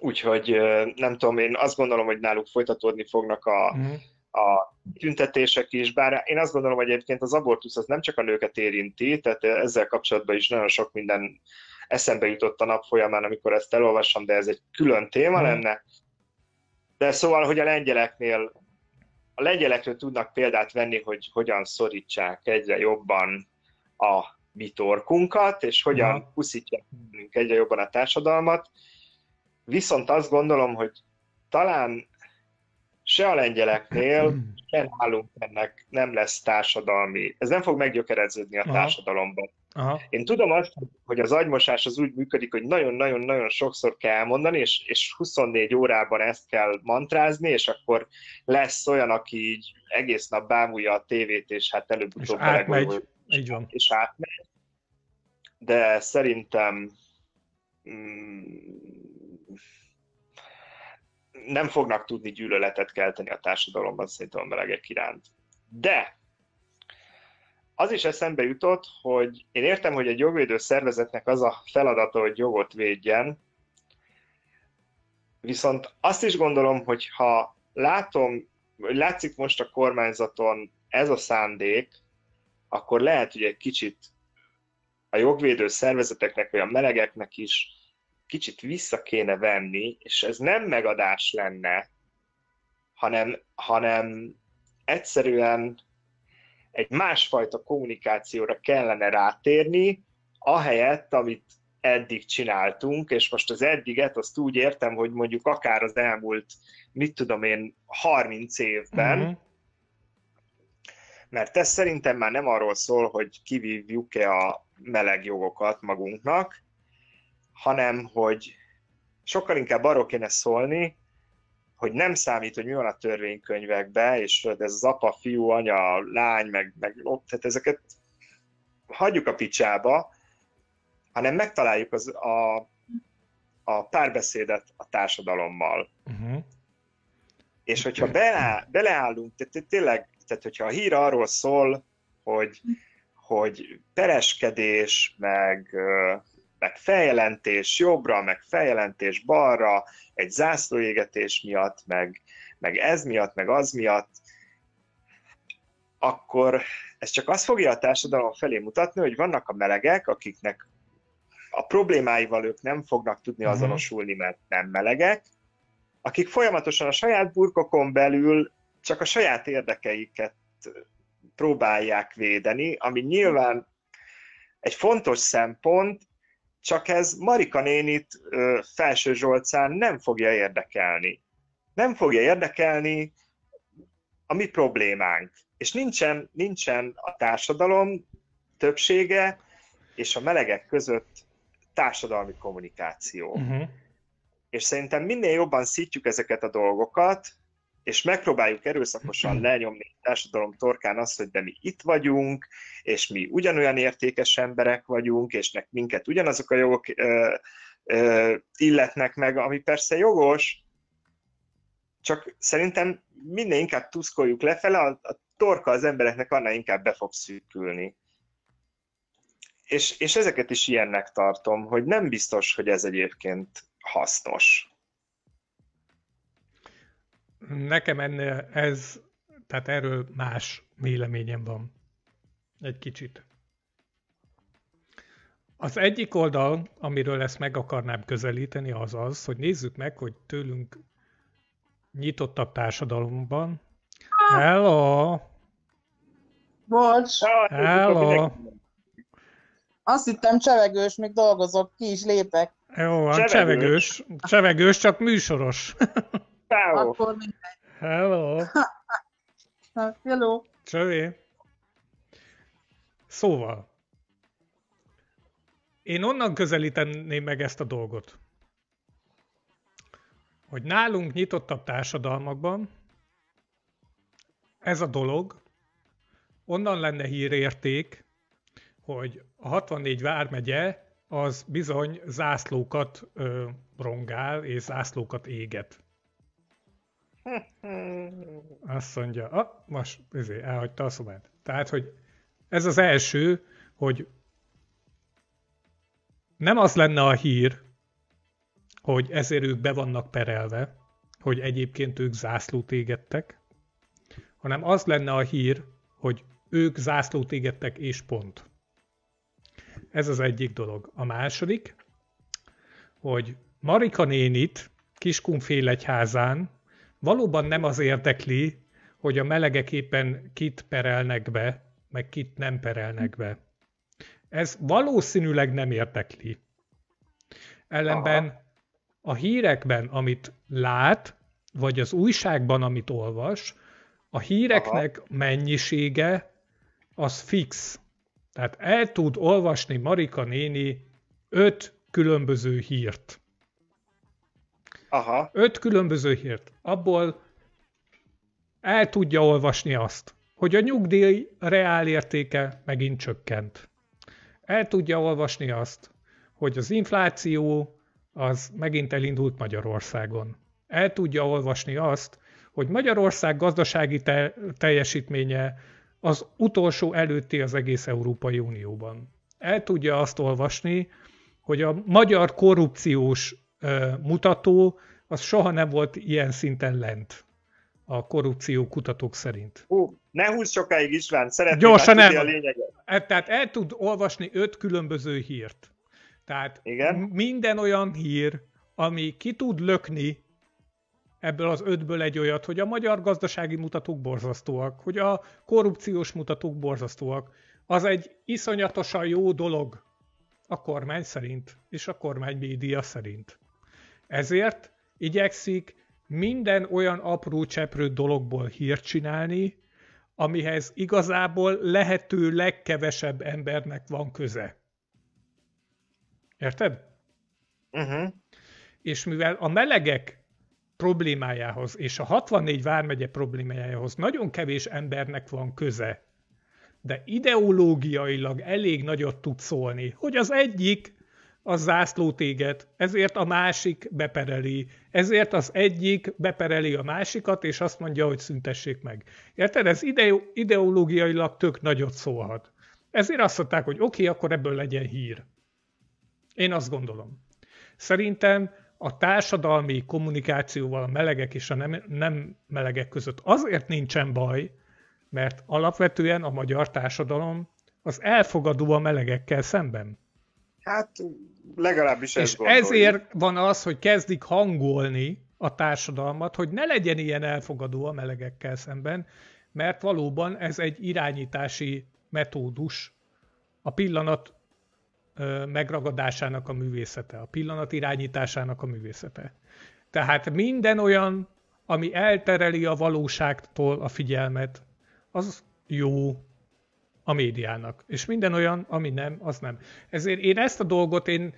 úgyhogy nem tudom, én azt gondolom, hogy náluk folytatódni fognak a, mm. a tüntetések is, bár én azt gondolom, hogy egyébként az abortusz az nem csak a nőket érinti, tehát ezzel kapcsolatban is nagyon sok minden eszembe jutott a nap folyamán, amikor ezt elolvasom, de ez egy külön téma mm. lenne. De szóval, hogy a lengyeleknél a lengyelekről tudnak példát venni, hogy hogyan szorítsák egyre jobban a mi torkunkat, és hogyan puszítják egyre jobban a társadalmat. Viszont azt gondolom, hogy talán se a lengyeleknél, (clears throat) se nálunk ennek nem lesz társadalmi, ez nem fog meggyökereződni a társadalomban. Aha. Én tudom azt, hogy az agymosás az úgy működik, hogy nagyon-nagyon-nagyon sokszor kell elmondani, és, és 24 órában ezt kell mantrázni, és akkor lesz olyan, aki így egész nap bámulja a tévét, és hát előbb-utóbb belegondol, így van. és átmegy. De szerintem mm, nem fognak tudni gyűlöletet kelteni a társadalomban szerintem a melegek iránt. De az is eszembe jutott, hogy én értem, hogy egy jogvédő szervezetnek az a feladata, hogy jogot védjen, viszont azt is gondolom, hogy ha látom, hogy látszik most a kormányzaton ez a szándék, akkor lehet, hogy egy kicsit a jogvédő szervezeteknek, vagy a melegeknek is kicsit vissza kéne venni, és ez nem megadás lenne, hanem, hanem egyszerűen egy másfajta kommunikációra kellene rátérni, ahelyett, amit eddig csináltunk, és most az eddiget azt úgy értem, hogy mondjuk akár az elmúlt, mit tudom én, 30 évben, uh-huh. mert ez szerintem már nem arról szól, hogy kivívjuk-e a meleg jogokat magunknak, hanem hogy sokkal inkább arról kéne szólni, hogy nem számít, hogy mi van a törvénykönyvekben, és ez az apa, fiú, anya, lány, meg, meg tehát ezeket hagyjuk a picsába, hanem megtaláljuk az, a, a párbeszédet a társadalommal. Uh-huh. És hogyha beleáll, beleállunk, tehát tényleg, tehát hogyha a hír arról szól, hogy, hogy pereskedés, meg, meg feljelentés jobbra, meg feljelentés balra, egy zászlóégetés miatt, meg, meg ez miatt, meg az miatt, akkor ez csak azt fogja a társadalom felé mutatni, hogy vannak a melegek, akiknek a problémáival ők nem fognak tudni uh-huh. azonosulni, mert nem melegek, akik folyamatosan a saját burkokon belül csak a saját érdekeiket próbálják védeni, ami nyilván egy fontos szempont, csak ez Marika nénit Felső Zsolcán nem fogja érdekelni. Nem fogja érdekelni a mi problémánk. És nincsen, nincsen a társadalom többsége és a melegek között társadalmi kommunikáció. Uh-huh. És szerintem minél jobban szítjuk ezeket a dolgokat, és megpróbáljuk erőszakosan (clears throat) lenyomni a társadalom torkán azt, hogy de mi itt vagyunk, és mi ugyanolyan értékes emberek vagyunk, és nek minket ugyanazok a jogok ö, ö, illetnek meg, ami persze jogos, csak szerintem minél inkább tuszkoljuk lefele, a, a torka az embereknek annál inkább be fog szűkülni. És, és ezeket is ilyennek tartom, hogy nem biztos, hogy ez egyébként hasznos. Nekem ennél ez, tehát erről más véleményem van. Egy kicsit. Az egyik oldal, amiről ezt meg akarnám közelíteni, az az, hogy nézzük meg, hogy tőlünk nyitottabb társadalomban. Hello! Bocs! Hello! Azt hittem csevegős, még dolgozok, ki is lépek. Jó van, csevegős. Csevegős, csak műsoros. Ciao. Akkor mindegy. Hello! (laughs) Hello! Csövé! Szóval, én onnan közelíteném meg ezt a dolgot, hogy nálunk nyitottabb társadalmakban ez a dolog onnan lenne hírérték, hogy a 64 vármegye az bizony zászlókat ö, rongál és zászlókat éget. (laughs) Azt mondja, ah, most ezért elhagyta a szobát. Tehát, hogy ez az első, hogy nem az lenne a hír, hogy ezért ők be vannak perelve, hogy egyébként ők zászlót égettek, hanem az lenne a hír, hogy ők zászlót égettek és pont. Ez az egyik dolog. A második, hogy Marika nénit Kiskunfélegyházán valóban nem az érdekli, hogy a melegek éppen kit perelnek be, meg kit nem perelnek be. Ez valószínűleg nem érdekli. Ellenben Aha. a hírekben, amit lát, vagy az újságban, amit olvas, a híreknek Aha. mennyisége az fix. Tehát el tud olvasni Marika néni öt különböző hírt. Aha. Öt különböző hírt. Abból el tudja olvasni azt, hogy a nyugdíj reál értéke megint csökkent. El tudja olvasni azt, hogy az infláció az megint elindult Magyarországon. El tudja olvasni azt, hogy Magyarország gazdasági te- teljesítménye az utolsó előtti az egész Európai Unióban. El tudja azt olvasni, hogy a magyar korrupciós mutató, az soha nem volt ilyen szinten lent a korrupció kutatók szerint. Hú, ne húzz sokáig István, szeretném Gyorsan nem. a lényeget. E, tehát el tud olvasni öt különböző hírt. Tehát Igen? minden olyan hír, ami ki tud lökni ebből az ötből egy olyat, hogy a magyar gazdasági mutatók borzasztóak, hogy a korrupciós mutatók borzasztóak, az egy iszonyatosan jó dolog a kormány szerint, és a kormány média szerint. Ezért igyekszik minden olyan apró cseprő dologból hírt csinálni, amihez igazából lehető legkevesebb embernek van köze. Érted? Uh-huh. És mivel a melegek problémájához és a 64 vármegye problémájához nagyon kevés embernek van köze, de ideológiailag elég nagyot tud szólni, hogy az egyik az zászlót éget, ezért a másik bepereli, ezért az egyik bepereli a másikat, és azt mondja, hogy szüntessék meg. Érted? Ez ide- ideológiailag tök nagyot szólhat. Ezért azt mondták, hogy oké, okay, akkor ebből legyen hír. Én azt gondolom. Szerintem a társadalmi kommunikációval a melegek és a nem, nem melegek között azért nincsen baj, mert alapvetően a magyar társadalom az elfogadó a melegekkel szemben. Hát legalábbis ez És ezért van az, hogy kezdik hangolni a társadalmat, hogy ne legyen ilyen elfogadó a melegekkel szemben, mert valóban ez egy irányítási metódus, a pillanat megragadásának a művészete, a pillanat irányításának a művészete. Tehát minden olyan, ami eltereli a valóságtól a figyelmet, az jó a médiának. És minden olyan, ami nem, az nem. Ezért én ezt a dolgot én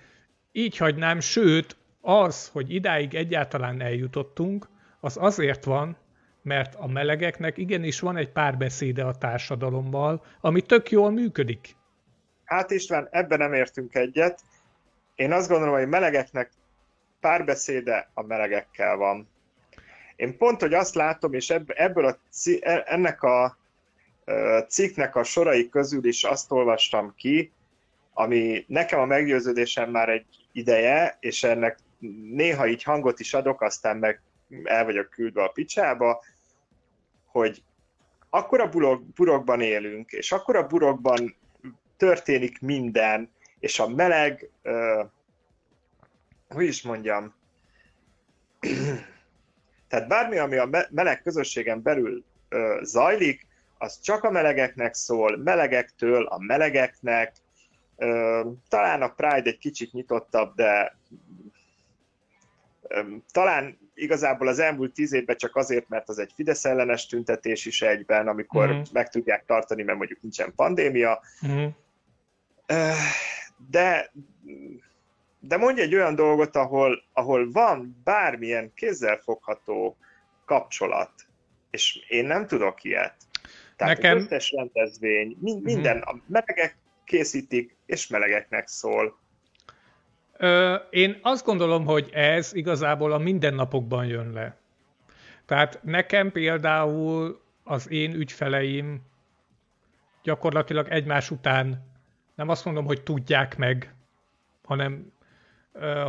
így hagynám, sőt, az, hogy idáig egyáltalán eljutottunk, az azért van, mert a melegeknek igenis van egy párbeszéde a társadalommal, ami tök jól működik. Hát István, ebben nem értünk egyet. Én azt gondolom, hogy melegeknek párbeszéde a melegekkel van. Én pont, hogy azt látom, és ebből a, e, ennek a cikknek a sorai közül is azt olvastam ki, ami nekem a meggyőződésem már egy ideje, és ennek néha így hangot is adok, aztán meg el vagyok küldve a picsába, hogy akkora burok, burokban élünk, és akkora burokban történik minden, és a meleg, uh, hogy is mondjam, (clears throat) tehát bármi, ami a meleg közösségen belül uh, zajlik, az csak a melegeknek szól, melegektől a melegeknek, talán a Pride egy kicsit nyitottabb, de talán igazából az elmúlt tíz évben csak azért, mert az egy Fidesz ellenes tüntetés is egyben, amikor uh-huh. meg tudják tartani, mert mondjuk nincsen pandémia. Uh-huh. De, de mondj egy olyan dolgot, ahol, ahol van bármilyen kézzelfogható kapcsolat, és én nem tudok ilyet. Tehát Nekem... összes rendezvény, minden, uh-huh. a melegek készítik, és melegeknek szól. Ö, én azt gondolom, hogy ez igazából a mindennapokban jön le. Tehát nekem például az én ügyfeleim gyakorlatilag egymás után nem azt mondom, hogy tudják meg, hanem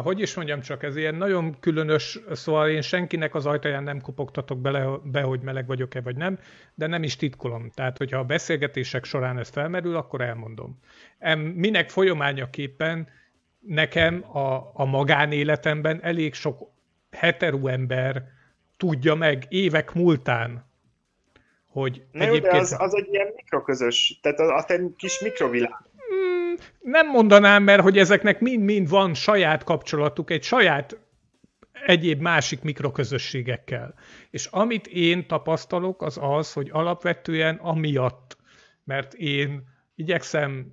hogy is mondjam csak, ez ilyen nagyon különös, szóval én senkinek az ajtaján nem kopogtatok bele, be, hogy meleg vagyok-e vagy nem, de nem is titkolom. Tehát, hogyha a beszélgetések során ez felmerül, akkor elmondom. Minek folyamányaképpen nekem a, a magánéletemben elég sok hetero ember tudja meg évek múltán, hogy Na egyébként... Jó, de az, az egy ilyen mikroközös, tehát a, a te kis mikrovilág. Nem mondanám, mert hogy ezeknek mind-mind van saját kapcsolatuk, egy saját egyéb másik mikroközösségekkel. És amit én tapasztalok, az az, hogy alapvetően amiatt, mert én igyekszem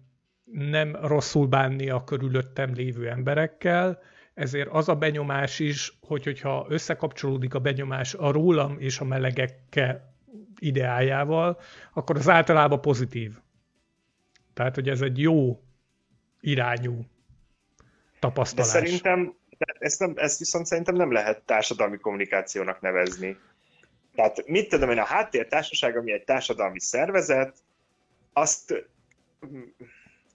nem rosszul bánni a körülöttem lévő emberekkel, ezért az a benyomás is, hogy hogyha összekapcsolódik a benyomás a rólam és a melegekkel ideájával, akkor az általában pozitív. Tehát, hogy ez egy jó irányú tapasztalás. De szerintem ezt, nem, ezt viszont szerintem nem lehet társadalmi kommunikációnak nevezni. Tehát mit tudom én, a háttértársaság, ami egy társadalmi szervezet, azt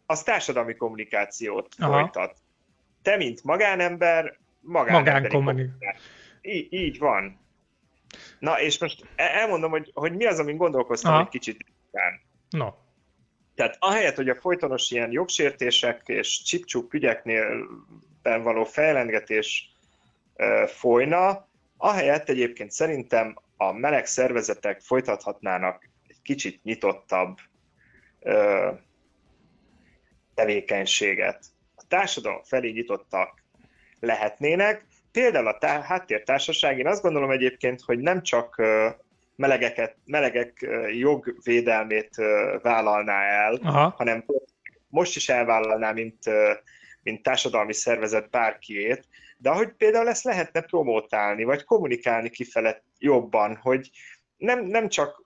az társadalmi kommunikációt Aha. folytat. Te, mint magánember, magánemberi Így, így van. Na, és most e- elmondom, hogy, hogy mi az, amin gondolkoztam Aha. egy kicsit. No. Tehát ahelyett, hogy a folytonos ilyen jogsértések és csipcsuk ügyeknél való fejlengetés e, folyna, ahelyett egyébként szerintem a meleg szervezetek folytathatnának egy kicsit nyitottabb e, tevékenységet. A társadalom felé nyitottak lehetnének. Például a tá- háttértársaság, én azt gondolom egyébként, hogy nem csak melegeket, melegek jogvédelmét vállalná el, Aha. hanem most is elvállalná, mint, mint társadalmi szervezet bárkiét, de ahogy például ezt lehetne promotálni, vagy kommunikálni kifele jobban, hogy nem, nem csak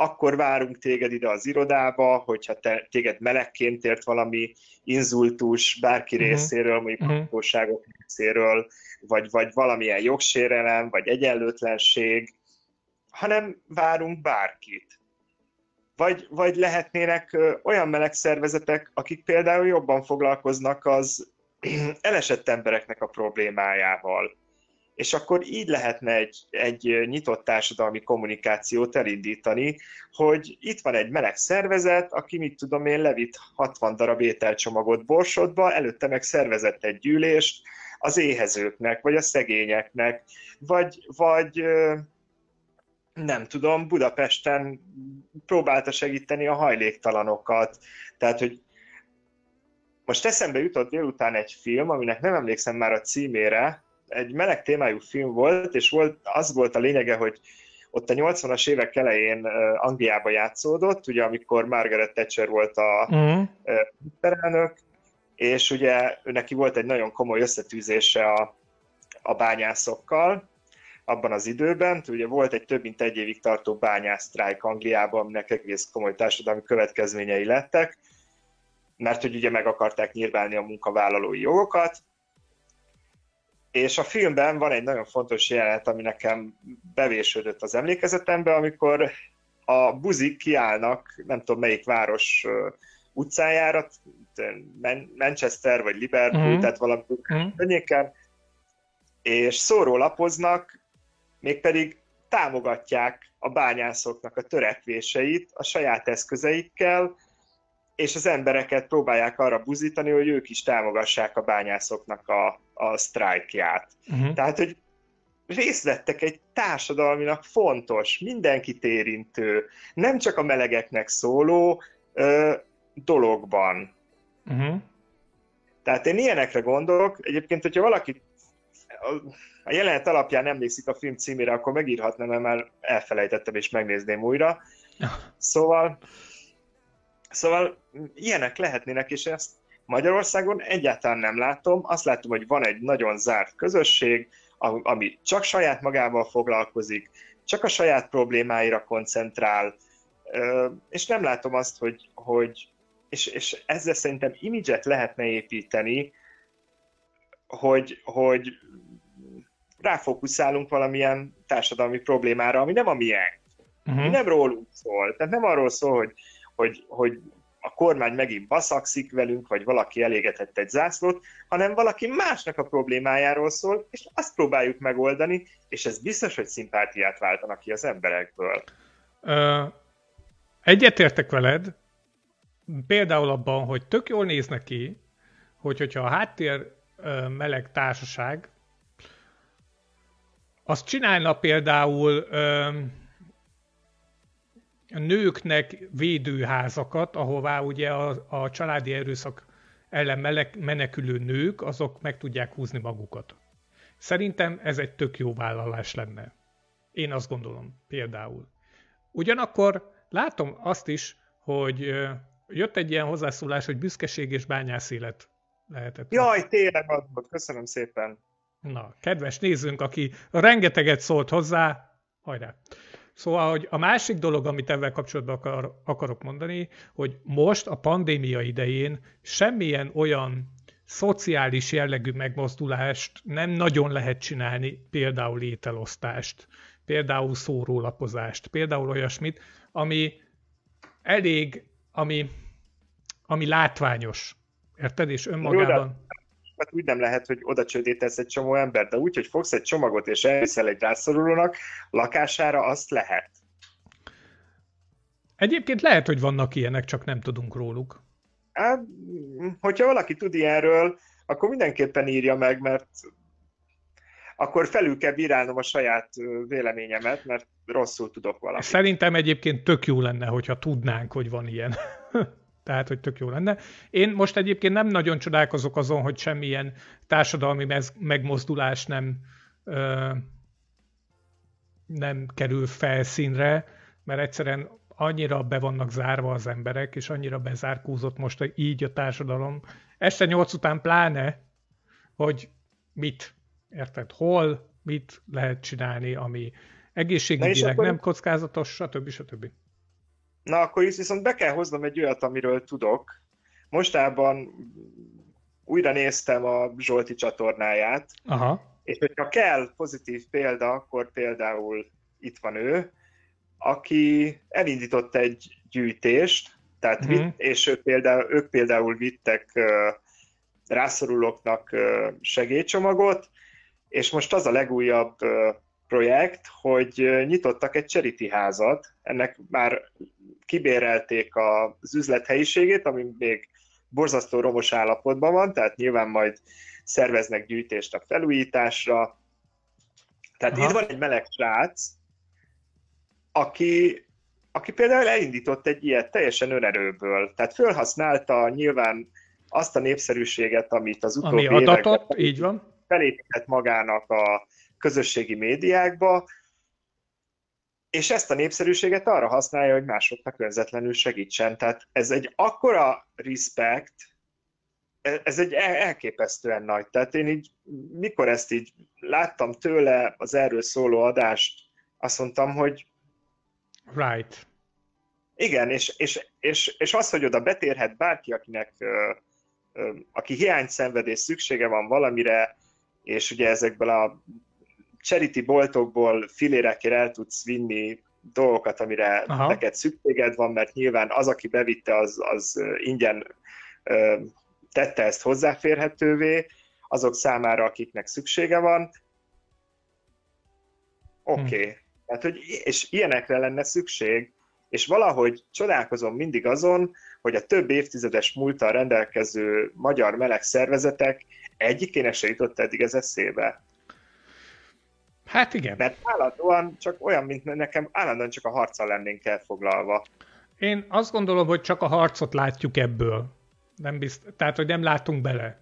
akkor várunk téged ide az irodába, hogyha te, téged melegként ért valami inzultus bárki uh-huh. részéről, mondjuk uh-huh. hatóságok részéről, vagy, vagy valamilyen jogsérelem, vagy egyenlőtlenség, hanem várunk bárkit. Vagy, vagy lehetnének olyan meleg szervezetek, akik például jobban foglalkoznak az (clears throat) elesett embereknek a problémájával. És akkor így lehetne egy, egy nyitott társadalmi kommunikációt elindítani, hogy itt van egy meleg szervezet, aki mit tudom én, levitt 60 darab ételcsomagot Borsodba, előtte meg szervezett egy gyűlést az éhezőknek, vagy a szegényeknek, vagy, vagy nem tudom, Budapesten próbálta segíteni a hajléktalanokat. Tehát, hogy most eszembe jutott délután egy film, aminek nem emlékszem már a címére, egy meleg témájú film volt, és volt, az volt a lényege, hogy ott a 80-as évek elején Angliába játszódott, ugye amikor Margaret Thatcher volt a miniszterelnök, uh-huh. és ugye neki volt egy nagyon komoly összetűzése a, a bányászokkal, abban az időben. Ugye volt egy több mint egy évig tartó bányásztrájk Angliában, aminek egész komoly társadalmi következményei lettek, mert hogy ugye meg akarták nyírválni a munkavállalói jogokat, és a filmben van egy nagyon fontos jelenet, ami nekem bevésődött az emlékezetembe, amikor a buzik kiállnak, nem tudom melyik város utcájára, Manchester vagy Liverpool, uh-huh. tehát valami uh-huh. és szórólapoznak, mégpedig támogatják a bányászoknak a törekvéseit a saját eszközeikkel, és az embereket próbálják arra buzítani, hogy ők is támogassák a bányászoknak a, a sztrájkját. Uh-huh. Tehát, hogy részt vettek egy társadalminak fontos, mindenkit érintő, nem csak a melegeknek szóló ö, dologban. Uh-huh. Tehát én ilyenekre gondolok. Egyébként, hogyha valaki a jelenet alapján emlékszik a film címére, akkor megírhatnám, mert elfelejtettem és megnézném újra. Szóval, szóval ilyenek lehetnének, és ezt Magyarországon egyáltalán nem látom. Azt látom, hogy van egy nagyon zárt közösség, ami csak saját magával foglalkozik, csak a saját problémáira koncentrál, és nem látom azt, hogy, hogy és, és ezzel szerintem imidzset lehetne építeni, hogy, hogy ráfókuszálunk valamilyen társadalmi problémára, ami nem a miénk. Uh-huh. Nem rólunk szól. Tehát nem arról szól, hogy, hogy, hogy a kormány megint baszakszik velünk, vagy valaki elégetett egy zászlót, hanem valaki másnak a problémájáról szól, és azt próbáljuk megoldani, és ez biztos, hogy szimpátiát váltanak ki az emberekből. Ö, egyetértek veled, például abban, hogy tök jól néz neki, hogy hogyha a háttér meleg társaság, azt csinálna például ö, nőknek védőházakat, ahová ugye a, a családi erőszak ellen menekülő nők, azok meg tudják húzni magukat. Szerintem ez egy tök jó vállalás lenne. Én azt gondolom, például. Ugyanakkor látom azt is, hogy jött egy ilyen hozzászólás, hogy büszkeség és bányász élet lehetett. Jaj, tényleg az volt, köszönöm szépen. Na, kedves nézőnk, aki rengeteget szólt hozzá, hajrá! Szóval, hogy a másik dolog, amit ebben kapcsolatban akar, akarok mondani, hogy most a pandémia idején semmilyen olyan szociális jellegű megmozdulást nem nagyon lehet csinálni, például ételosztást, például szórólapozást, például olyasmit, ami elég, ami, ami látványos. Érted? És önmagában mert úgy nem lehet, hogy oda csődítesz egy csomó ember, de úgy, hogy fogsz egy csomagot és elviszel egy rászorulónak lakására, azt lehet. Egyébként lehet, hogy vannak ilyenek, csak nem tudunk róluk. Hát, hogyha valaki tud ilyenről, akkor mindenképpen írja meg, mert akkor felül kell bírálnom a saját véleményemet, mert rosszul tudok valamit. Szerintem egyébként tök jó lenne, hogyha tudnánk, hogy van ilyen. (laughs) tehát hogy tök jó lenne. Én most egyébként nem nagyon csodálkozok azon, hogy semmilyen társadalmi megmozdulás nem, ö, nem kerül felszínre, mert egyszerűen annyira be vannak zárva az emberek, és annyira bezárkózott most így a társadalom. Este nyolc után pláne, hogy mit, érted, hol, mit lehet csinálni, ami egészségügyileg akkor... nem kockázatos, stb. stb. Na, akkor is viszont be kell hoznom egy olyat, amiről tudok. Mostában újra néztem a Zsolti csatornáját, Aha. és hogyha kell pozitív példa, akkor például itt van ő, aki elindított egy gyűjtést, tehát uh-huh. vitt, és ők például, ők például vittek uh, rászorulóknak segélycsomagot, és most az a legújabb projekt, hogy nyitottak egy charity házat, ennek már kibérelték az üzlethelyiségét, ami még borzasztó romos állapotban van, tehát nyilván majd szerveznek gyűjtést a felújításra. Tehát Aha. itt van egy meleg srác, aki, aki például elindított egy ilyet teljesen önerőből. Tehát felhasználta nyilván azt a népszerűséget, amit az utóbbi Ami adatot, években így van. felépített magának a közösségi médiákba, és ezt a népszerűséget arra használja, hogy másoknak önzetlenül segítsen. Tehát ez egy akkora respect, ez egy elképesztően nagy. Tehát én így, mikor ezt így láttam tőle az erről szóló adást, azt mondtam, hogy Right. Igen, és, és, és, és az, hogy oda betérhet bárki, akinek aki hiányt szenved és szüksége van valamire, és ugye ezekből a charity boltokból filérekért el tudsz vinni dolgokat, amire Aha. neked szükséged van, mert nyilván az, aki bevitte, az, az ingyen tette ezt hozzáférhetővé, azok számára, akiknek szüksége van. Oké. Okay. Hm. Tehát, hogy, és ilyenekre lenne szükség, és valahogy csodálkozom mindig azon, hogy a több évtizedes múltal rendelkező magyar meleg szervezetek egyikének se jutott eddig ez eszébe. Hát igen. Mert állandóan csak olyan, mint nekem, állandóan csak a harccal lennénk elfoglalva. Én azt gondolom, hogy csak a harcot látjuk ebből. Nem bizt... Tehát, hogy nem látunk bele.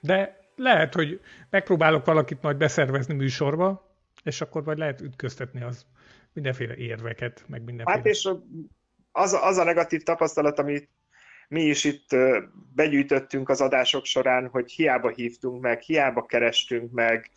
De lehet, hogy megpróbálok valakit majd beszervezni műsorba, és akkor majd lehet ütköztetni az mindenféle érveket, meg mindenféle... Hát és az, az a negatív tapasztalat, amit mi is itt begyűjtöttünk az adások során, hogy hiába hívtunk meg, hiába kerestünk meg,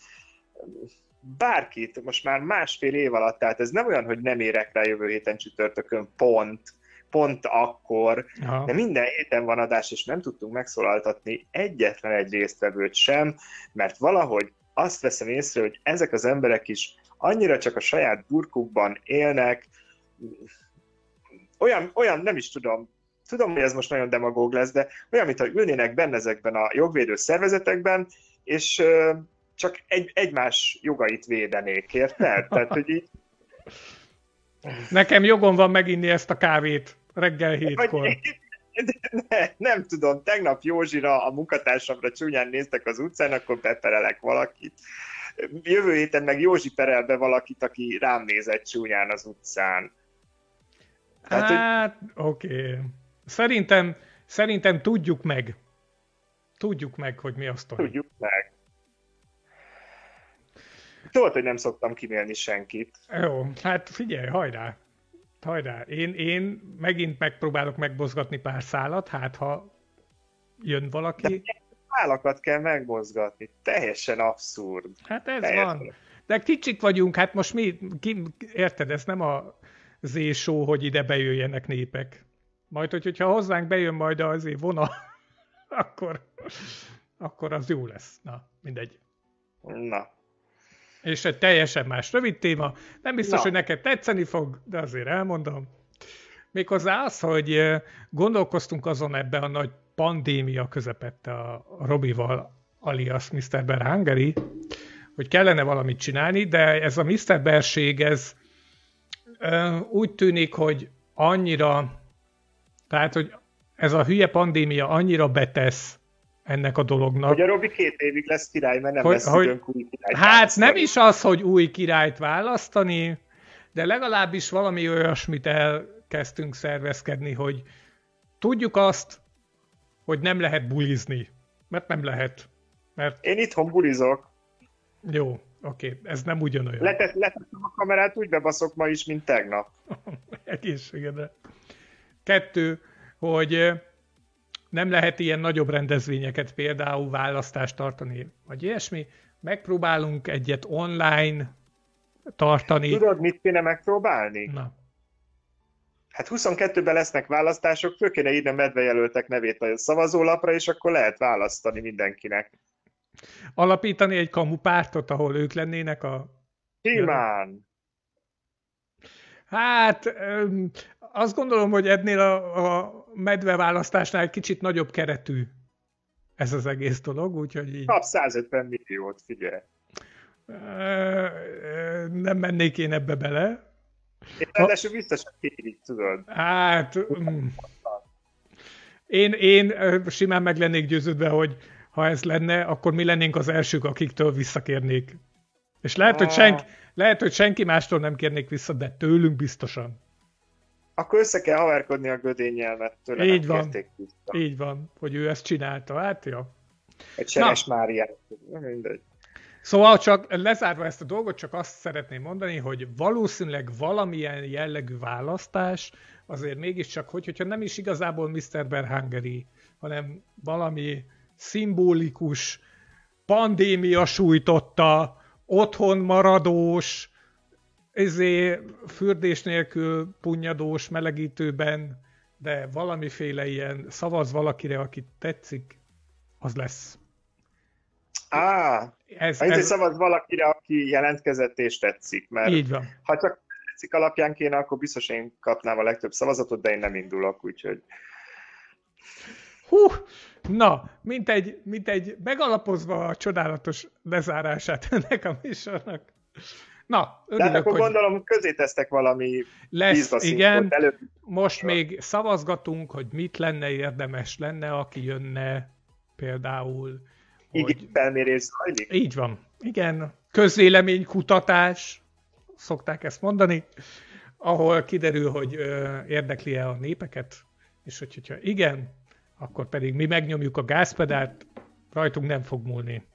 bárkit, most már másfél év alatt, tehát ez nem olyan, hogy nem érek rá jövő héten csütörtökön pont, pont akkor, Aha. de minden héten van adás, és nem tudtunk megszólaltatni egyetlen egy résztvevőt sem, mert valahogy azt veszem észre, hogy ezek az emberek is annyira csak a saját burkukban élnek, olyan, olyan nem is tudom, tudom, hogy ez most nagyon demagóg lesz, de olyan, mintha ülnének benne ezekben a jogvédő szervezetekben, és csak egy, egymás jogait védenék, érted? Tehát, hogy így... Nekem jogom van meginni ezt a kávét reggel hétkor. Ne, nem tudom, tegnap Józsira, a munkatársamra csúnyán néztek az utcán, akkor beperelek valakit. Jövő héten meg Józsi perel be valakit, aki rám nézett csúnyán az utcán. Tehát, hát, hogy... oké. Okay. Szerintem, szerintem tudjuk meg. Tudjuk meg, hogy mi azt Tudjuk meg. Tudod, hogy nem szoktam kimélni senkit. Jó, hát figyelj, hajrá. Hajrá. Én, én megint megpróbálok megmozgatni pár szálat, hát ha jön valaki. De szálakat kell megmozgatni. Teljesen abszurd. Hát ez Teljesen. van. De kicsik vagyunk, hát most mi, ki, érted, ez nem a zésó, hogy ide bejöjjenek népek. Majd, hogy, hogyha hozzánk bejön majd az vona, (laughs) akkor, akkor az jó lesz. Na, mindegy. Na. És egy teljesen más rövid téma. Nem biztos, Na. hogy neked tetszeni fog, de azért elmondom. Méghozzá az, hogy eh, gondolkoztunk azon ebbe a nagy pandémia közepette a Robival, alias Mr. Bear Hungary, hogy kellene valamit csinálni, de ez a Mr. Bearség, ez úgy tűnik, hogy annyira, tehát, hogy ez a hülye pandémia annyira betesz ennek a dolognak. Hogy a Robi két évig lesz király, mert nem hogy, lesz hogy, új királyt Hát választani. nem is az, hogy új királyt választani, de legalábbis valami olyasmit elkezdtünk szervezkedni, hogy tudjuk azt, hogy nem lehet bulizni. Mert nem lehet. Mert... Én itthon bulizok. Jó, Oké, okay, ez nem ugyanolyan. Letett, letettem a kamerát, úgy bebaszok ma is, mint tegnap. (laughs) Egészségedre. Kettő, hogy nem lehet ilyen nagyobb rendezvényeket, például választást tartani, vagy ilyesmi. Megpróbálunk egyet online tartani. Tudod, mit kéne megpróbálni? Na. Hát 22-ben lesznek választások, föl kéne írni a medvejelöltek nevét a szavazólapra, és akkor lehet választani mindenkinek. Alapítani egy kamupártot, ahol ők lennének a... Simán! Hát azt gondolom, hogy ennél a, a medve választásnál egy kicsit nagyobb keretű ez az egész dolog, úgyhogy így... Kap 150 milliót, figyelj. Nem mennék én ebbe bele. Én ráadásul biztos, hogy kérik, tudod. Hát... Mm. Én, én simán meg lennék győződve, hogy ha ez lenne, akkor mi lennénk az elsők, akiktől visszakérnék. És lehet, hogy, senki, lehet, hogy senki mástól nem kérnék vissza, de tőlünk biztosan. Akkor össze kell haverkodni a gödényel, mert tőle Így van. Vissza. Így van, hogy ő ezt csinálta. Hát, ja. Egy Seres Máriát. Mindegy. Szóval csak lezárva ezt a dolgot, csak azt szeretném mondani, hogy valószínűleg valamilyen jellegű választás azért mégiscsak, hogy, hogyha nem is igazából Mr. Berhangeri, hanem valami szimbolikus, pandémia sújtotta, otthon maradós, ezé fürdés nélkül punyadós melegítőben, de valamiféle ilyen szavaz valakire, akit tetszik, az lesz. Á, ez, ez... hogy szavaz valakire, aki jelentkezett és tetszik, mert Így van. ha csak tetszik alapján kéne, akkor biztos én kapnám a legtöbb szavazatot, de én nem indulok, úgyhogy... Hú, na, mint egy, mint egy megalapozva a csodálatos lezárását ennek a műsornak. Na, örülök, Tehát akkor hogy... gondolom közé tesztek valami Lesz, igen. Előbb. Most még szavazgatunk, hogy mit lenne érdemes lenne, aki jönne például. Így hogy... felmérés zajlik? Így van. Igen. Közvéleménykutatás, szokták ezt mondani, ahol kiderül, hogy érdekli-e a népeket, és hogy, hogyha igen, akkor pedig mi megnyomjuk a gázpedált, rajtunk nem fog múlni.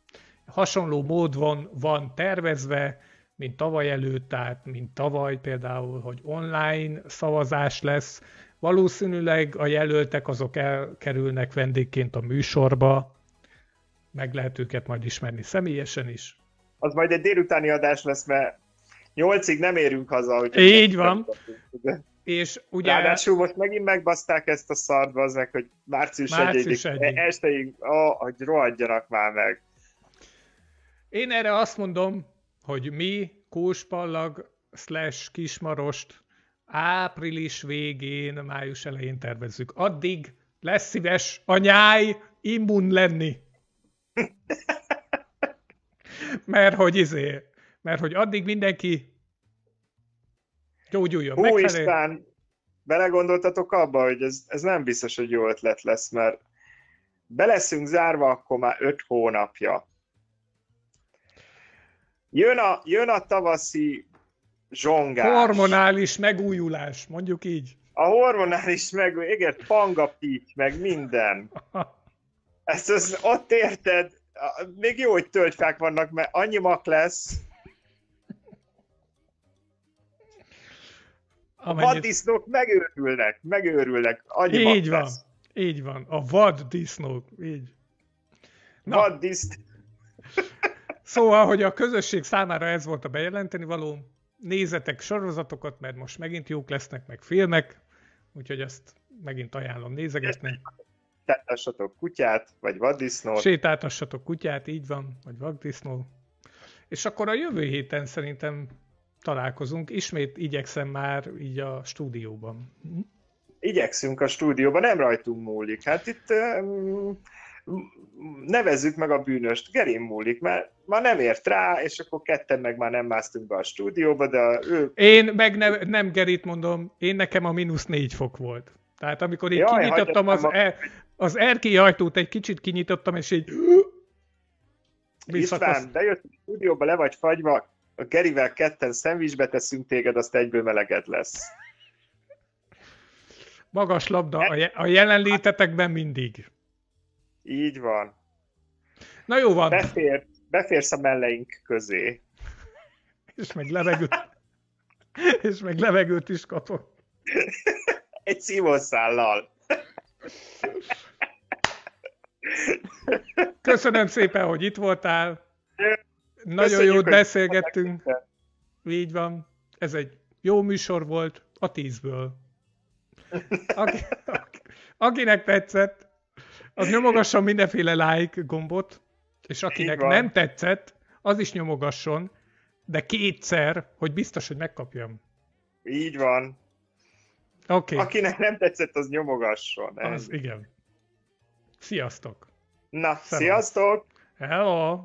Hasonló mód van, van tervezve, mint tavaly előtt, tehát mint tavaly például, hogy online szavazás lesz. Valószínűleg a jelöltek azok elkerülnek vendégként a műsorba, meg lehet őket majd ismerni személyesen is. Az majd egy délutáni adás lesz, mert nyolcig nem érünk haza. Hogy Így van. (laughs) És ugye... Ráadásul most megint megbaszták ezt a szart, bazdmeg, hogy március, március 1 esteig, oh, hogy rohadjanak már meg. Én erre azt mondom, hogy mi Kóspallag slash Kismarost április végén, május elején tervezzük. Addig lesz szíves a nyáj immun lenni. mert hogy izé, mert hogy addig mindenki gyógyuljon. Hú, megfelelő. István, belegondoltatok abba, hogy ez, ez nem biztos, hogy jó ötlet lesz, mert be leszünk zárva akkor már öt hónapja. Jön a, jön a tavaszi zsongás. Hormonális megújulás, mondjuk így. A hormonális megújulás, igen, pangapíty, meg minden. (laughs) Ezt az, ott érted, még jó, hogy tölgyfák vannak, mert annyi mak lesz. A vaddisznók megőrülnek, megőrülnek, annyi Így van, lesz. így van, a vaddisznók, így. Na. Vaddiszt. (laughs) Szóval, hogy a közösség számára ez volt a bejelenteni való, nézetek sorozatokat, mert most megint jók lesznek, meg filmek, úgyhogy ezt megint ajánlom nézegetni. Sétáltassatok kutyát, vagy vaddisznót. Sétáltassatok kutyát, így van, vagy vaddisznó. És akkor a jövő héten szerintem találkozunk. Ismét igyekszem már így a stúdióban. Igyekszünk a stúdióban, nem rajtunk múlik. Hát itt nevezzük meg a bűnöst, Gerin múlik, mert ma nem ért rá, és akkor ketten meg már nem másztunk be a stúdióba, de ő... Én meg ne, nem Gerit mondom, én nekem a mínusz négy fok volt. Tehát amikor így Jaj, kinyitottam az, a... er, az erkély ajtót, egy kicsit kinyitottam, és így... István, de jött a stúdióba, le vagy fagyva, a Gerivel ketten szendvicsbe teszünk téged, azt egyből meleged lesz. Magas labda, a jelenlétetekben mindig. Így van. Na jó van. Befér, beférsz a melleink közé. És meg levegőt, (laughs) és meg levegőt is kapok. (laughs) Egy szívószállal. (laughs) Köszönöm szépen, hogy itt voltál. Nagyon Köszönjük, jót beszélgettünk. Így van. Ez egy jó műsor volt a tízből. Aki, akinek tetszett, az nyomogasson mindenféle like gombot, és akinek nem tetszett, az is nyomogasson, de kétszer, hogy biztos, hogy megkapjam. Így van. Oké, okay. Akinek nem tetszett, az nyomogasson. az igen. Sziasztok! Na, Szevasz. sziasztok! Hello!